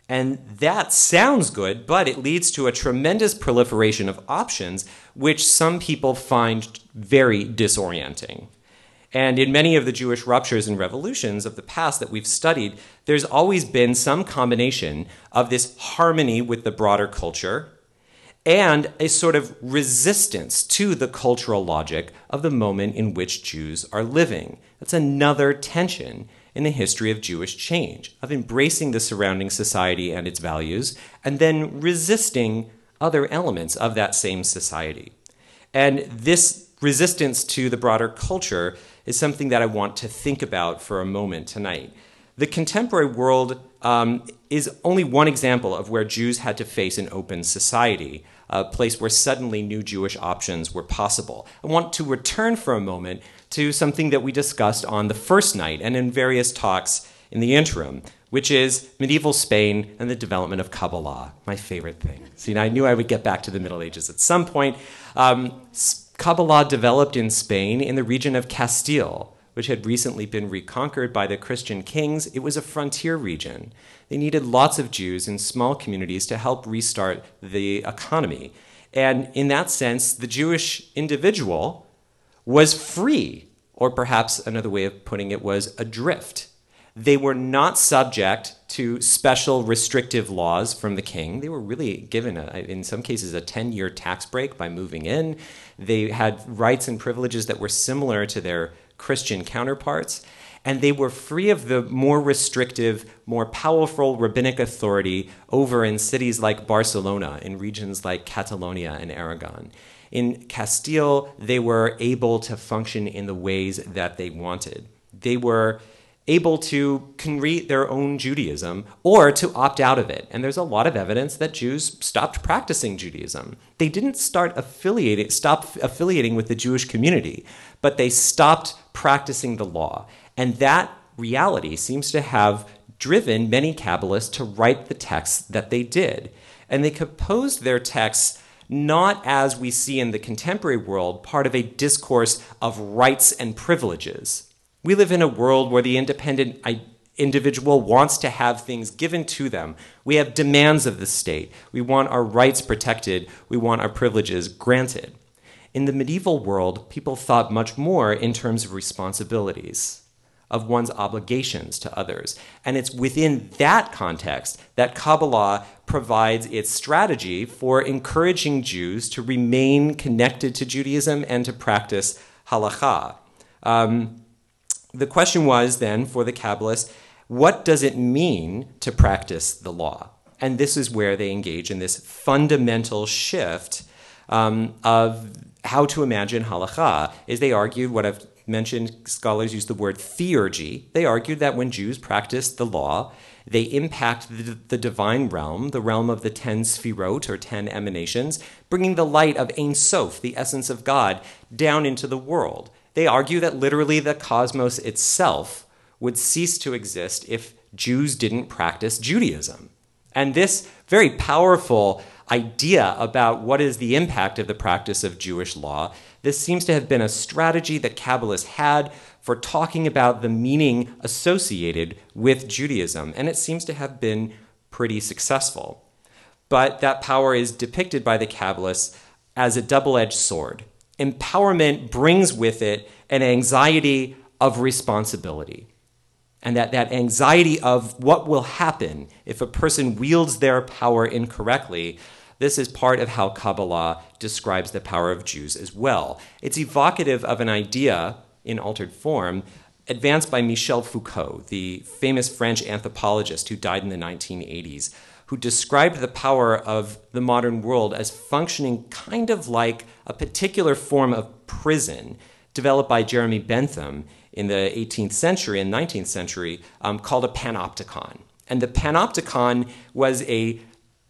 S2: And that sounds good, but it leads to a tremendous proliferation of options, which some people find very disorienting. And in many of the Jewish ruptures and revolutions of the past that we've studied, there's always been some combination of this harmony with the broader culture and a sort of resistance to the cultural logic of the moment in which Jews are living. That's another tension in the history of Jewish change, of embracing the surrounding society and its values, and then resisting other elements of that same society. And this resistance to the broader culture is something that I want to think about for a moment tonight. The contemporary world um, is only one example of where Jews had to face an open society, a place where suddenly new Jewish options were possible. I want to return for a moment to something that we discussed on the first night and in various talks in the interim, which is medieval Spain and the development of Kabbalah, my favorite thing. See, I knew I would get back to the Middle Ages at some point. Um, Kabbalah developed in Spain in the region of Castile, which had recently been reconquered by the Christian kings. It was a frontier region. They needed lots of Jews in small communities to help restart the economy. And in that sense, the Jewish individual was free, or perhaps another way of putting it was adrift. They were not subject to special restrictive laws from the king. They were really given, a, in some cases, a 10 year tax break by moving in. They had rights and privileges that were similar to their Christian counterparts. And they were free of the more restrictive, more powerful rabbinic authority over in cities like Barcelona, in regions like Catalonia and Aragon. In Castile, they were able to function in the ways that they wanted. They were able to create their own Judaism or to opt out of it. And there's a lot of evidence that Jews stopped practicing Judaism. They didn't start affiliating, stop affiliating with the Jewish community, but they stopped practicing the law. And that reality seems to have driven many Kabbalists to write the texts that they did. And they composed their texts not as we see in the contemporary world, part of a discourse of rights and privileges. We live in a world where the independent individual wants to have things given to them. We have demands of the state. We want our rights protected. We want our privileges granted. In the medieval world, people thought much more in terms of responsibilities of one's obligations to others. And it's within that context that Kabbalah provides its strategy for encouraging Jews to remain connected to Judaism and to practice halakha. Um, the question was then for the Kabbalists what does it mean to practice the law? And this is where they engage in this fundamental shift um, of how to imagine halakha. Is they argued what I've mentioned scholars use the word theurgy. They argued that when Jews practiced the law, they impact the, the, divine realm, the realm of the ten sfirot or ten emanations, bringing the light of Ein Sof, the essence of God, down into the world. They argue that literally the cosmos itself would cease to exist if Jews didn't practice Judaism. And this very powerful idea about what is the impact of the practice of Jewish law this seems to have been a strategy that Kabbalists had for talking about the meaning associated with Judaism, and it seems to have been pretty successful. But that power is depicted by the Kabbalists as a double edged sword. Empowerment brings with it an anxiety of responsibility. And that, that anxiety of what will happen if a person wields their power incorrectly this is part of how Kabbalah describes the power of Jews as well. It's evocative of an idea in altered form advanced by Michel Foucault, the famous French anthropologist who died in the 1980s, who described the power of the modern world as functioning kind of like a particular form of prison developed by Jeremy Bentham in the 18th century and 19th century um, called a panopticon. And the panopticon was a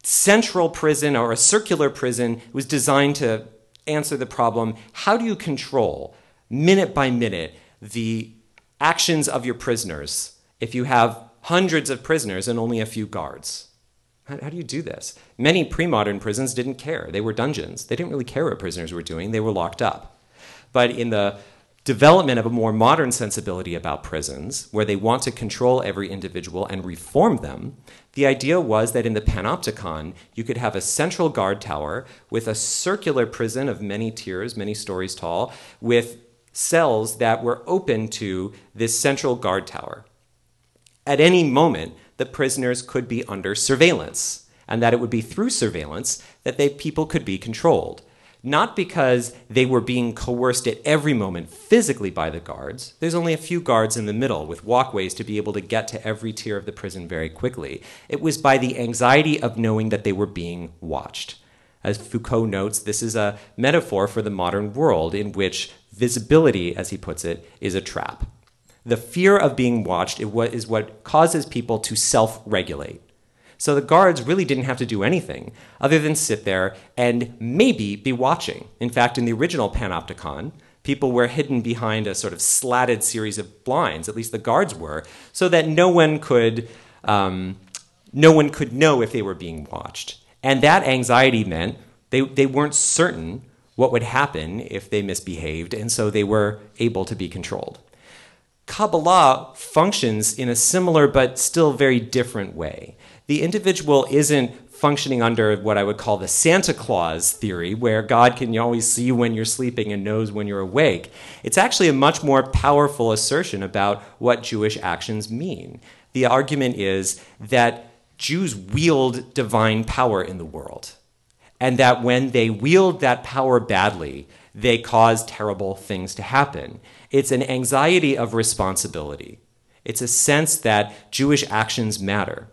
S2: central prison or a circular prison was designed to answer the problem how do you control, minute by minute, the actions of your prisoners if you have hundreds of prisoners and only a few guards? How, how do you do this? Many pre modern prisons didn't care. They were dungeons. They didn't really care what prisoners were doing, they were locked up. But in the development of a more modern sensibility about prisons, where they want to control every individual and reform them, the idea was that in the panopticon, you could have a central guard tower with a circular prison of many tiers, many stories tall, with cells that were open to this central guard tower. At any moment, the prisoners could be under surveillance, and that it would be through surveillance that they, people could be controlled not because they were being coerced at every moment physically by the guards. There's only a few guards in the middle with walkways to be able to get to every tier of the prison very quickly. It was by the anxiety of knowing that they were being watched. As Foucault notes, this is a metaphor for the modern world in which visibility, as he puts it, is a trap. The fear of being watched is what causes people to self regulate. So the guards really didn't have to do anything other than sit there and maybe be watching. In fact, in the original Panopticon, people were hidden behind a sort of slatted series of blinds, at least the guards were, so that no one could, um, no one could know if they were being watched. And that anxiety meant they, they weren't certain what would happen if they misbehaved, and so they were able to be controlled. Kabbalah functions in a similar but still very different way the individual isn't functioning under what I would call the Santa Claus theory, where God can always see when you're sleeping and knows when you're awake. It's actually a much more powerful assertion about what Jewish actions mean. The argument is that Jews wield divine power in the world, and that when they wield that power badly, they cause terrible things to happen. It's an anxiety of responsibility. It's a sense that Jewish actions matter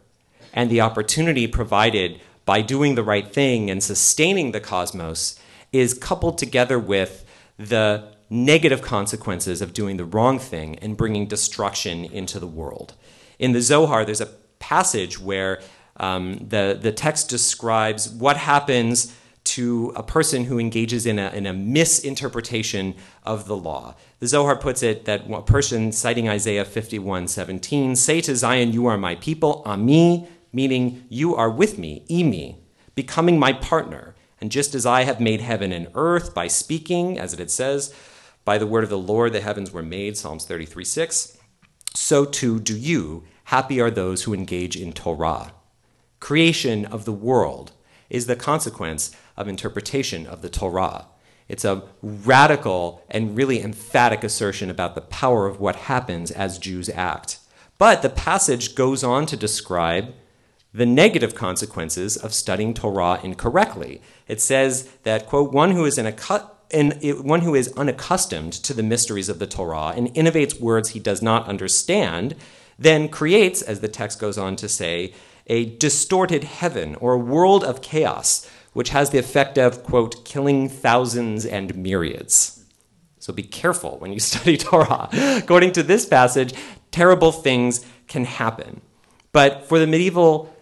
S2: and the opportunity provided by doing the right thing and sustaining the cosmos is coupled together with the negative consequences of doing the wrong thing and bringing destruction into the world. In the Zohar, there's a passage where um, the, the text describes what happens to a person who engages in a, in a misinterpretation of the law. The Zohar puts it that a person, citing Isaiah 51 17, say to Zion, You are my people, Ami, meaning you are with me, imi, becoming my partner. And just as I have made heaven and earth by speaking, as it says, by the word of the Lord the heavens were made, Psalms 33 6, so too do you. Happy are those who engage in Torah. Creation of the world is the consequence of interpretation of the Torah. It's a radical and really emphatic assertion about the power of what happens as Jews act. But the passage goes on to describe the negative consequences of studying Torah incorrectly. It says that, quote, one who is and one who is unaccustomed to the mysteries of the Torah and innovates words he does not understand, then creates, as the text goes on to say, a distorted heaven or a world of chaos, which has the effect of, quote, killing thousands and myriads. So be careful when you study Torah. According to this passage, terrible things can happen. But for the medieval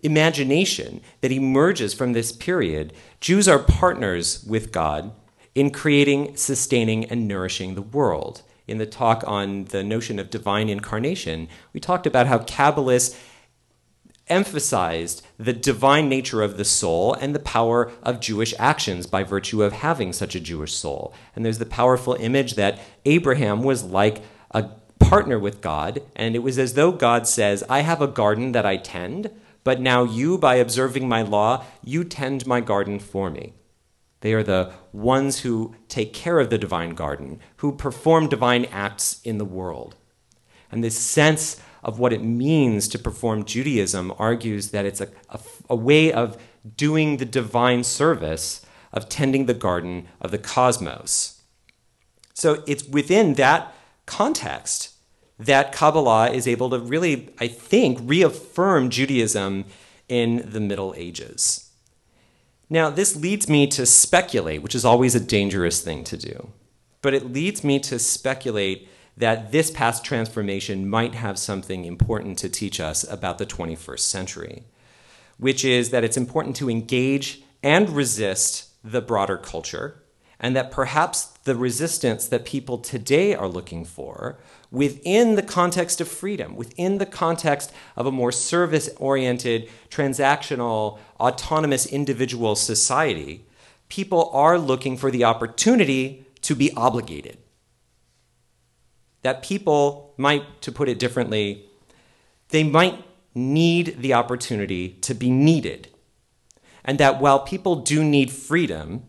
S2: imagination that emerges from this period, Jews are partners with God in creating, sustaining, and nourishing the world. In the talk on the notion of divine incarnation, we talked about how Kabbalists emphasized the divine nature of the soul and the power of Jewish actions by virtue of having such a Jewish soul. And there's the powerful image that Abraham was like a partner with God, and it was as though God says, I have a garden that I tend, but now you, by observing my law, you tend my garden for me. They are the ones who take care of the divine garden, who perform divine acts in the world. And this sense of what it means to perform Judaism argues that it's a, a, a, way of doing the divine service of tending the garden of the cosmos. So it's within that context that Kabbalah is able to really, I think, reaffirm Judaism in the Middle Ages. Now, this leads me to speculate, which is always a dangerous thing to do. But it leads me to speculate that this past transformation might have something important to teach us about the 21st century, which is that it's important to engage and resist the broader culture, and that perhaps the resistance that people today are looking for within the context of freedom, within the context of a more service oriented, transactional, autonomous individual society, people are looking for the opportunity to be obligated. That people might, to put it differently, they might need the opportunity to be needed. And that while people do need freedom,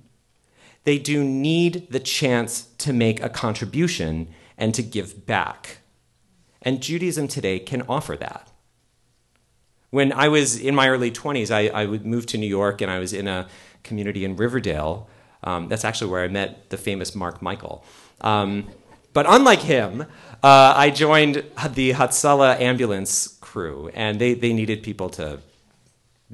S2: they do need the chance to make a contribution and to give back. And Judaism today can offer that. When I was in my early 20s, I, I would move to New York and I was in a community in Riverdale. Um, that's actually where I met the famous Mark Michael. Um, but unlike him, uh, I joined the Hatzalah ambulance crew, and they, they needed people to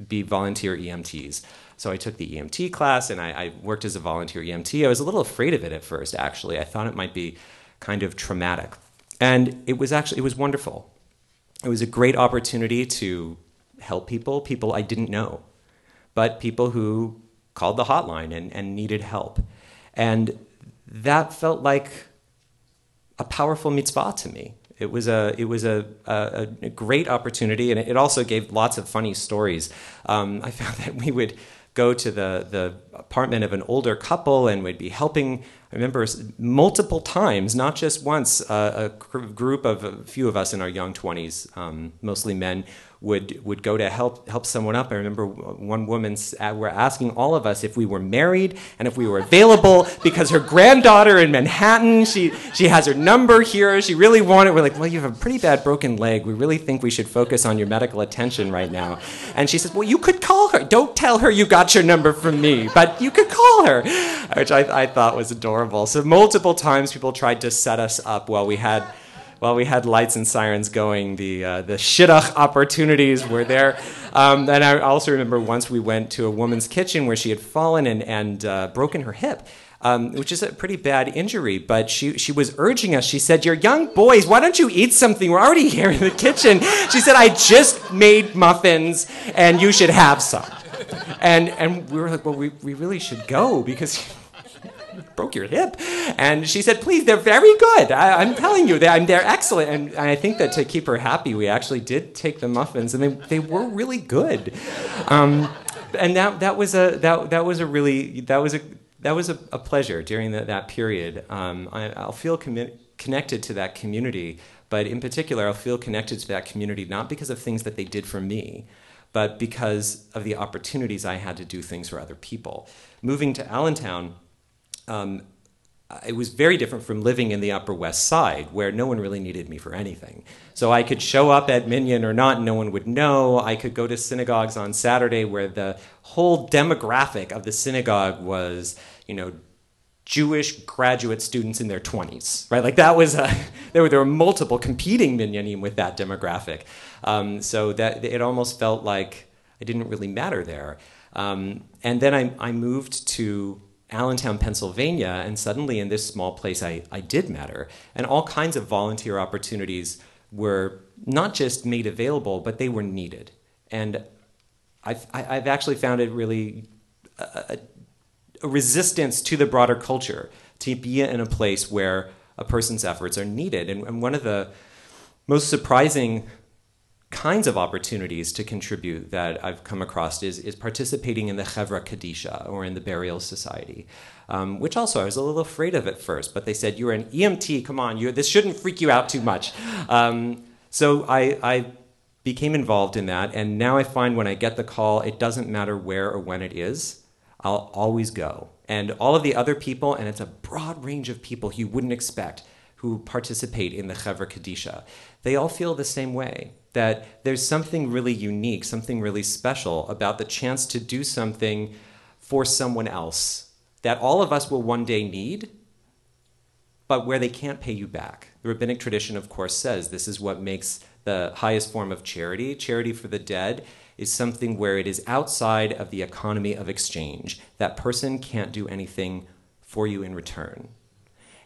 S2: be volunteer EMTs. So I took the EMT class and I, I, worked as a volunteer EMT. I was a little afraid of it at first, actually. I thought it might be kind of traumatic. And it was actually, it was wonderful. It was a great opportunity to help people, people I didn't know, but people who called the hotline and, and needed help. And that felt like a powerful mitzvah to me. It was a it was a, a, a great opportunity, and it also gave lots of funny stories. Um, I found that we would go to the, the apartment of an older couple and we'd be helping. I remember multiple times, not just once, uh, a group of a few of us in our young 20s, um, mostly men, would would go to help help someone up. I remember one woman were asking all of us if we were married and if we were available because her granddaughter in Manhattan, she she has her number here. She really wanted. We're like, well, you have a pretty bad broken leg. We really think we should focus on your medical attention right now. And she says, well, you could call her. Don't tell her you got your number from me, but you could call her, which I, I thought was adorable. So multiple times people tried to set us up while we had while we had lights and sirens going, the uh, the shidduch opportunities were there. Um, and I also remember once we went to a woman's kitchen where she had fallen and, and uh, broken her hip. Um, which is a pretty bad injury, but she, she was urging us. She said, You're young boys, why don't you eat something? We're already here in the kitchen. She said, I just made muffins and you should have some. And, and we were like, Well, we, we really should go because broke your hip. And she said, please, they're very good. I, am telling you, they're, they're excellent. And, I think that to keep her happy, we actually did take the muffins, and they, they were really good. Um, and that, that, was a, that, that was a really, that was a, that was a, a pleasure during the, that period. Um, I, will feel commi- connected to that community, but in particular, I'll feel connected to that community not because of things that they did for me, but because of the opportunities I had to do things for other people. Moving to Allentown, um, it was very different from living in the Upper West Side, where no one really needed me for anything. So I could show up at Minyan or not, and no one would know. I could go to synagogues on Saturday, where the whole demographic of the synagogue was, you know, Jewish graduate students in their 20s, right? Like that was, a, there, were, there were multiple competing minyanim with that demographic. Um, so that it almost felt like I didn't really matter there. Um, and then I, I moved to Allentown, Pennsylvania, and suddenly in this small place, I, I did matter. And all kinds of volunteer opportunities were not just made available, but they were needed. And I've, I've actually found it really a, a resistance to the broader culture to be in a place where a person's efforts are needed. And, and one of the most surprising kinds of opportunities to contribute that I've come across is, is participating in the Chevra Kadisha or in the Burial Society, um, which also I was a little afraid of at first, but they said, You're an EMT, come on, you, this shouldn't freak you out too much. Um, so I, I became involved in that, and now I find when I get the call, it doesn't matter where or when it is, I'll always go. And all of the other people, and it's a broad range of people you wouldn't expect who participate in the Chevra Kadisha, they all feel the same way that there's something really unique, something really special about the chance to do something for someone else that all of us will one day need, but where they can't pay you back. The rabbinic tradition, of course, says this is what makes the highest form of charity. Charity for the dead is something where it is outside of the economy of exchange. That person can't do anything for you in return.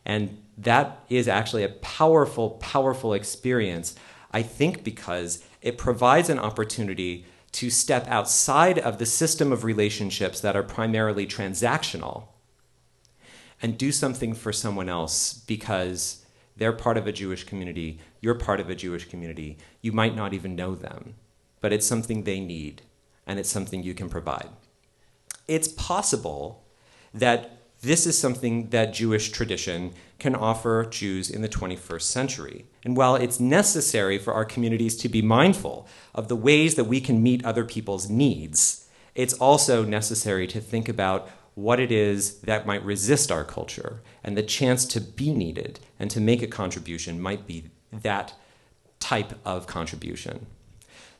S2: And that is actually a powerful, powerful experience I think because it provides an opportunity to step outside of the system of relationships that are primarily transactional and do something for someone else because they're part of a Jewish community, you're part of a Jewish community, you might not even know them, but it's something they need and it's something you can provide. It's possible that this is something that Jewish tradition can offer Jews in the 21st century. And while it's necessary for our communities to be mindful of the ways that we can meet other people's needs, it's also necessary to think about what it is that might resist our culture. And the chance to be needed and to make a contribution might be that type of contribution.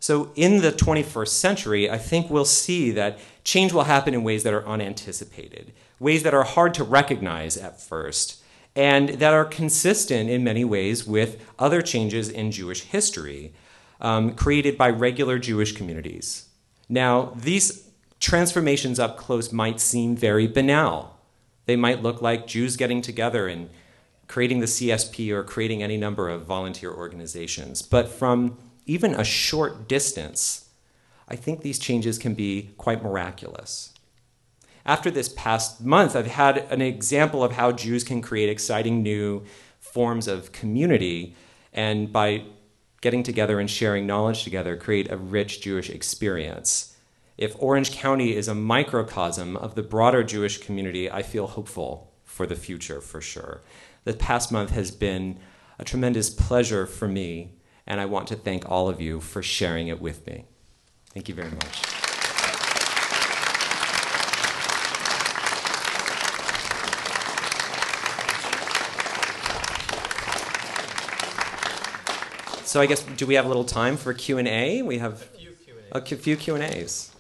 S2: So, in the 21st century, I think we'll see that change will happen in ways that are unanticipated, ways that are hard to recognize at first, and that are consistent in many ways with other changes in Jewish history um, created by regular Jewish communities. Now, these transformations up close might seem very banal. They might look like Jews getting together and creating the CSP or creating any number of volunteer organizations. But from even a short distance, I think these changes can be quite miraculous. After this past month, I've had an example of how Jews can create exciting new forms of community and by getting together and sharing knowledge together, create a rich Jewish experience. If Orange County is a microcosm of the broader Jewish community, I feel hopeful for the future for sure. The past month has been a tremendous pleasure for me and I want to thank all of you for sharing it with me. Thank you very much. So I guess do we have a little time for Q and A? We have a few Q and A's.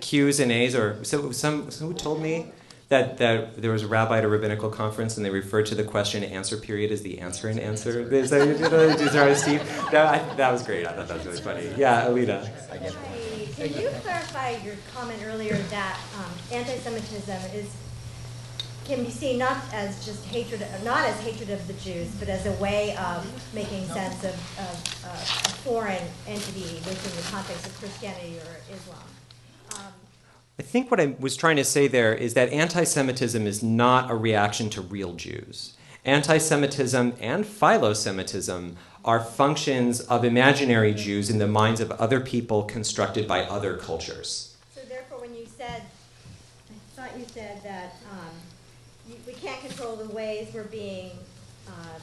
S2: Q's and A's, or so some. Who told me that, that there was a rabbi at a rabbinical conference and they referred to the question and answer period as the answer and answer. Is that, is that Steve? That, I, that was great. I thought that was really funny. Yeah, Alita.
S3: Hi. Can you clarify your comment earlier that um, anti-Semitism is can be seen not as just hatred, not as hatred of the Jews, but as a way of making sense of, of uh, a foreign entity within the context of Christianity or Islam? Um,
S2: I think what I was trying to say there is that anti Semitism is not a reaction to real Jews. Anti Semitism and philo Semitism are functions of imaginary Jews in the minds of other people constructed by other cultures.
S3: So, therefore, when you said, I thought you said that can't control the ways we're being um,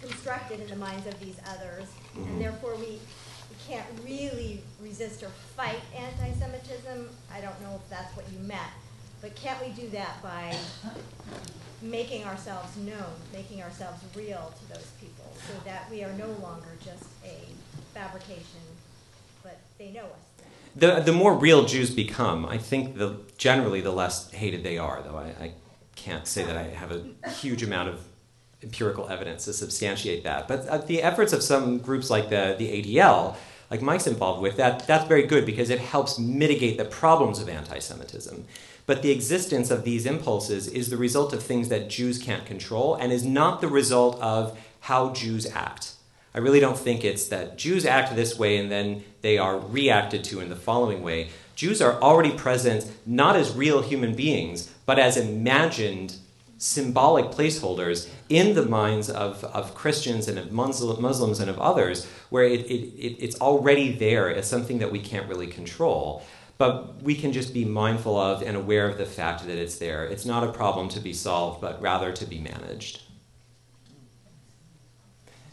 S3: constructed in the minds of these others, mm-hmm. and therefore we can't really resist or fight anti-Semitism. I don't know if that's what you meant, but can't we do that by making ourselves known, making ourselves real to those people, so that we are no longer just a fabrication, but they know us.
S2: The, the more real Jews become, I think the, generally the less hated they are, though I, I can't say that I have a huge amount of empirical evidence to substantiate that. But uh, the efforts of some groups like the, the ADL like Mike's involved with, that, that's very good because it helps mitigate the problems of anti Semitism. But the existence of these impulses is the result of things that Jews can't control and is not the result of how Jews act. I really don't think it's that Jews act this way and then they are reacted to in the following way. Jews are already present not as real human beings, but as imagined symbolic placeholders in the minds of, of Christians and of Muslims and of others, where it, it, it, it's already there as something that we can't really control. But we can just be mindful of and aware of the fact that it's there. It's not a problem to be solved, but rather to be managed.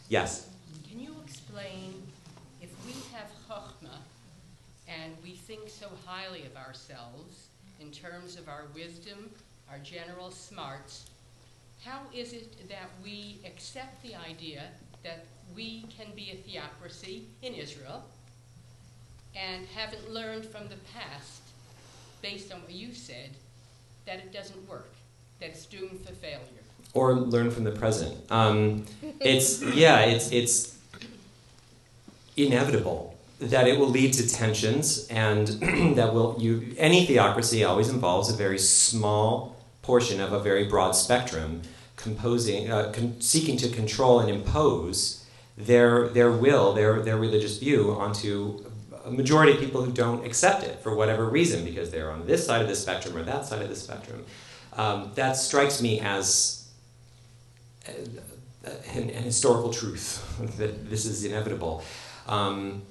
S2: Yes?
S4: Can you explain if we have chachma and we think so highly of ourselves in terms of our wisdom our general smarts, how is it that we accept the idea that we can be a theocracy in Israel and haven't learned from the past, based on what you said, that it doesn't work, that it's doomed for failure?
S2: Or learn from the present. Um, it's yeah, it's it's inevitable that it will lead to tensions and that will you any theocracy always involves a very small portion of a very broad spectrum, composing, uh, con- seeking to control and impose their, their will, their, their religious view onto a majority of people who don't accept it for whatever reason, because they're on this side of the spectrum or that side of the spectrum. Um, that strikes me as an, an, historical truth that this is inevitable. Um,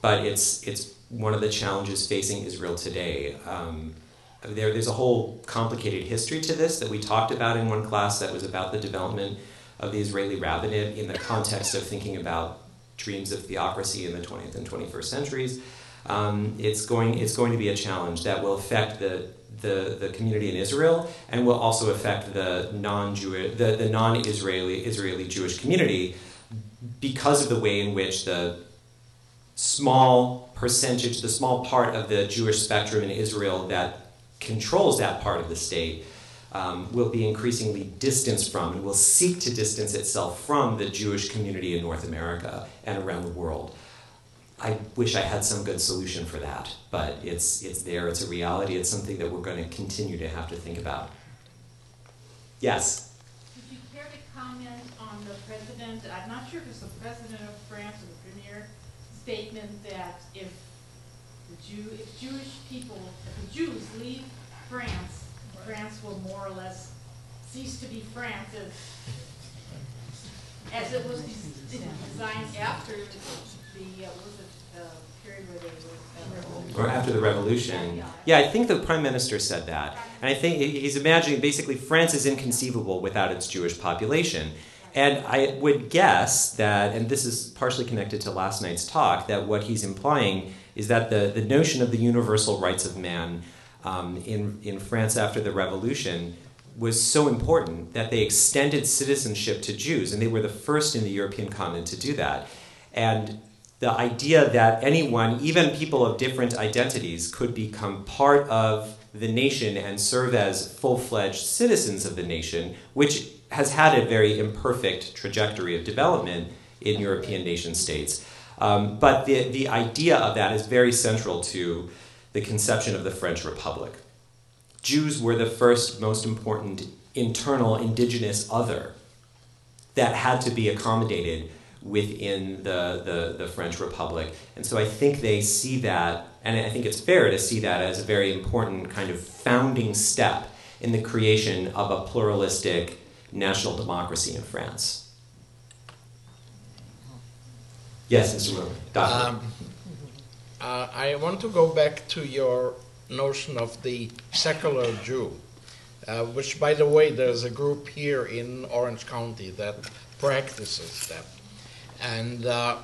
S2: but it's, it's one of the challenges facing Israel today. Um, there, there's a whole complicated history to this that we talked about in one class that was about the development of the Israeli rabbinate in the context of thinking about dreams of theocracy in the 20th and 21st centuries. Um, it's, going, it's going to be a challenge that will affect the, the, the community in Israel and will also affect the non-Jewish, the, the non-Israeli Israeli Jewish community because of the way in which the small percentage, the small part of the Jewish spectrum in Israel that controls that part of the state um, will be increasingly distanced from and will seek to distance itself from the Jewish community in North America and around the world. I wish I had some good solution for that, but it's, it's there, it's a reality, it's something that we're going to continue to have to think about. Yes?
S5: Would you care to comment on the president, I'm not sure if it's the president of France or statement that if the Jew, if Jewish people, if the Jews leave France, France will more or less cease to be France as, as it was designed after the, uh, was it, the period where they were.
S2: or after the revolution. Yeah, I think the prime minister said that. And I think he's imagining basically France is inconceivable without its Jewish population. And I would guess that, and this is partially connected to last night's talk, that what he's implying is that the, the notion of the universal rights of man um, in, in France after the revolution was so important that they extended citizenship to Jews, and they were the first in the European continent to do that. And the idea that anyone, even people of different identities, could become part of the nation and serve as full fledged citizens of the nation, which has had a very imperfect trajectory of development in European nation states. Um, but the, the idea of that is very central to the conception of the French Republic. Jews were the first most important internal indigenous other that had to be accommodated within the, the, the, French Republic. And so I think they see that, and I think it's fair to see that as a very important kind of founding step in the creation of a pluralistic national democracy in France. Yes, Mr. Miller. Um,
S6: uh, I want to go back to your notion of the secular Jew, uh, which, by the way, there's a group here in Orange County that practices that. And uh,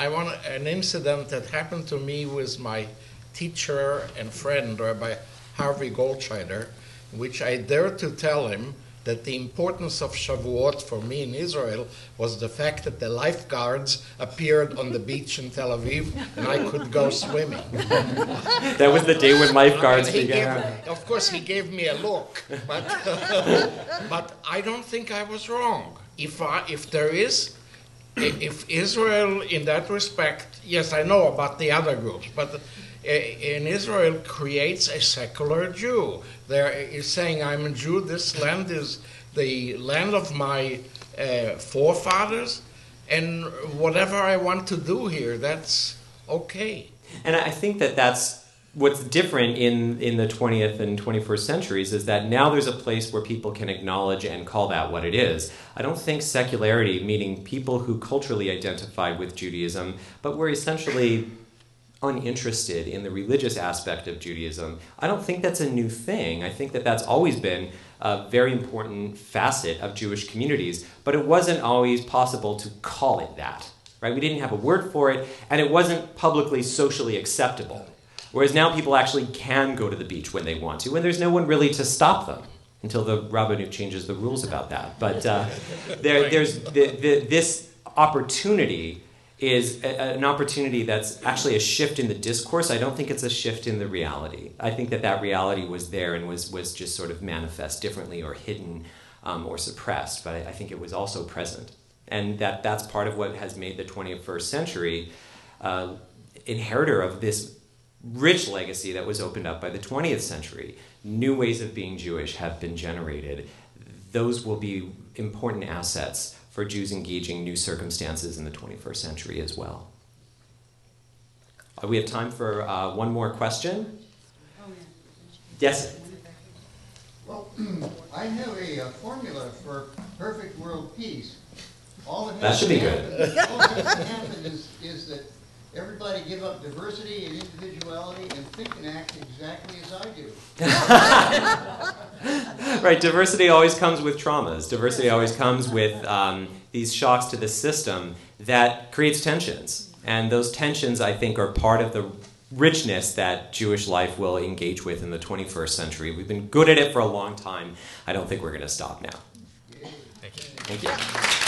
S6: I want an incident that happened to me with my teacher and friend, Rabbi Harvey Goldscheider, which I dared to tell him that the importance of Shavuot for me in Israel was the fact that the lifeguards appeared on the beach in Tel Aviv and I could go swimming.
S2: that was the day when lifeguards began.
S6: Gave, of course, he gave me a look, but, but I don't think I was wrong. If, I, if there is, if Israel in that respect, yes, I know about the other groups, but in Israel creates a secular Jew. There is saying, I'm a Jew, this land is the land of my uh, forefathers, and whatever I want to do here, that's okay.
S2: And I think that that's what's different in, in the 20th and 21st centuries is that now there's a place where people can acknowledge and call that what it is. I don't think secularity, meaning people who culturally identified with Judaism, but were essentially uninterested in the religious aspect of Judaism. I don't think that's a new thing. I think that that's always been a very important facet of Jewish communities, but it wasn't always possible to call it that. Right? We didn't have a word for it, and it wasn't publicly socially acceptable. Whereas now people actually can go to the beach when they want to, and there's no one really to stop them until the Rabbanut changes the rules about that. But uh, there, there's the, the, this opportunity is a, an opportunity that's actually a shift in the discourse. I don't think it's a shift in the reality. I think that that reality was there and was, was just sort of manifest differently or hidden um, or suppressed, but I, I, think it was also present. And that, that's part of what has made the 21st century uh, inheritor of this rich legacy that was opened up by the 20th century. New ways of being Jewish have been generated. Those will be important assets for Jews engaging new circumstances in the 21st century as well. Uh, we have time for uh, one more question. Yes.
S7: Well, I have a uh, formula for perfect world peace. All that
S2: That should be good.
S7: All that has to happen is, is that everybody give up diversity and individuality and think and act exactly as I do.
S2: right, diversity always comes with traumas. Diversity always comes with um, these shocks to the system that creates tensions. And those tensions, I think, are part of the richness that Jewish life will engage with in the 21st century. We've been good at it for a long time. I don't think we're going to stop now. Thank you. Thank you.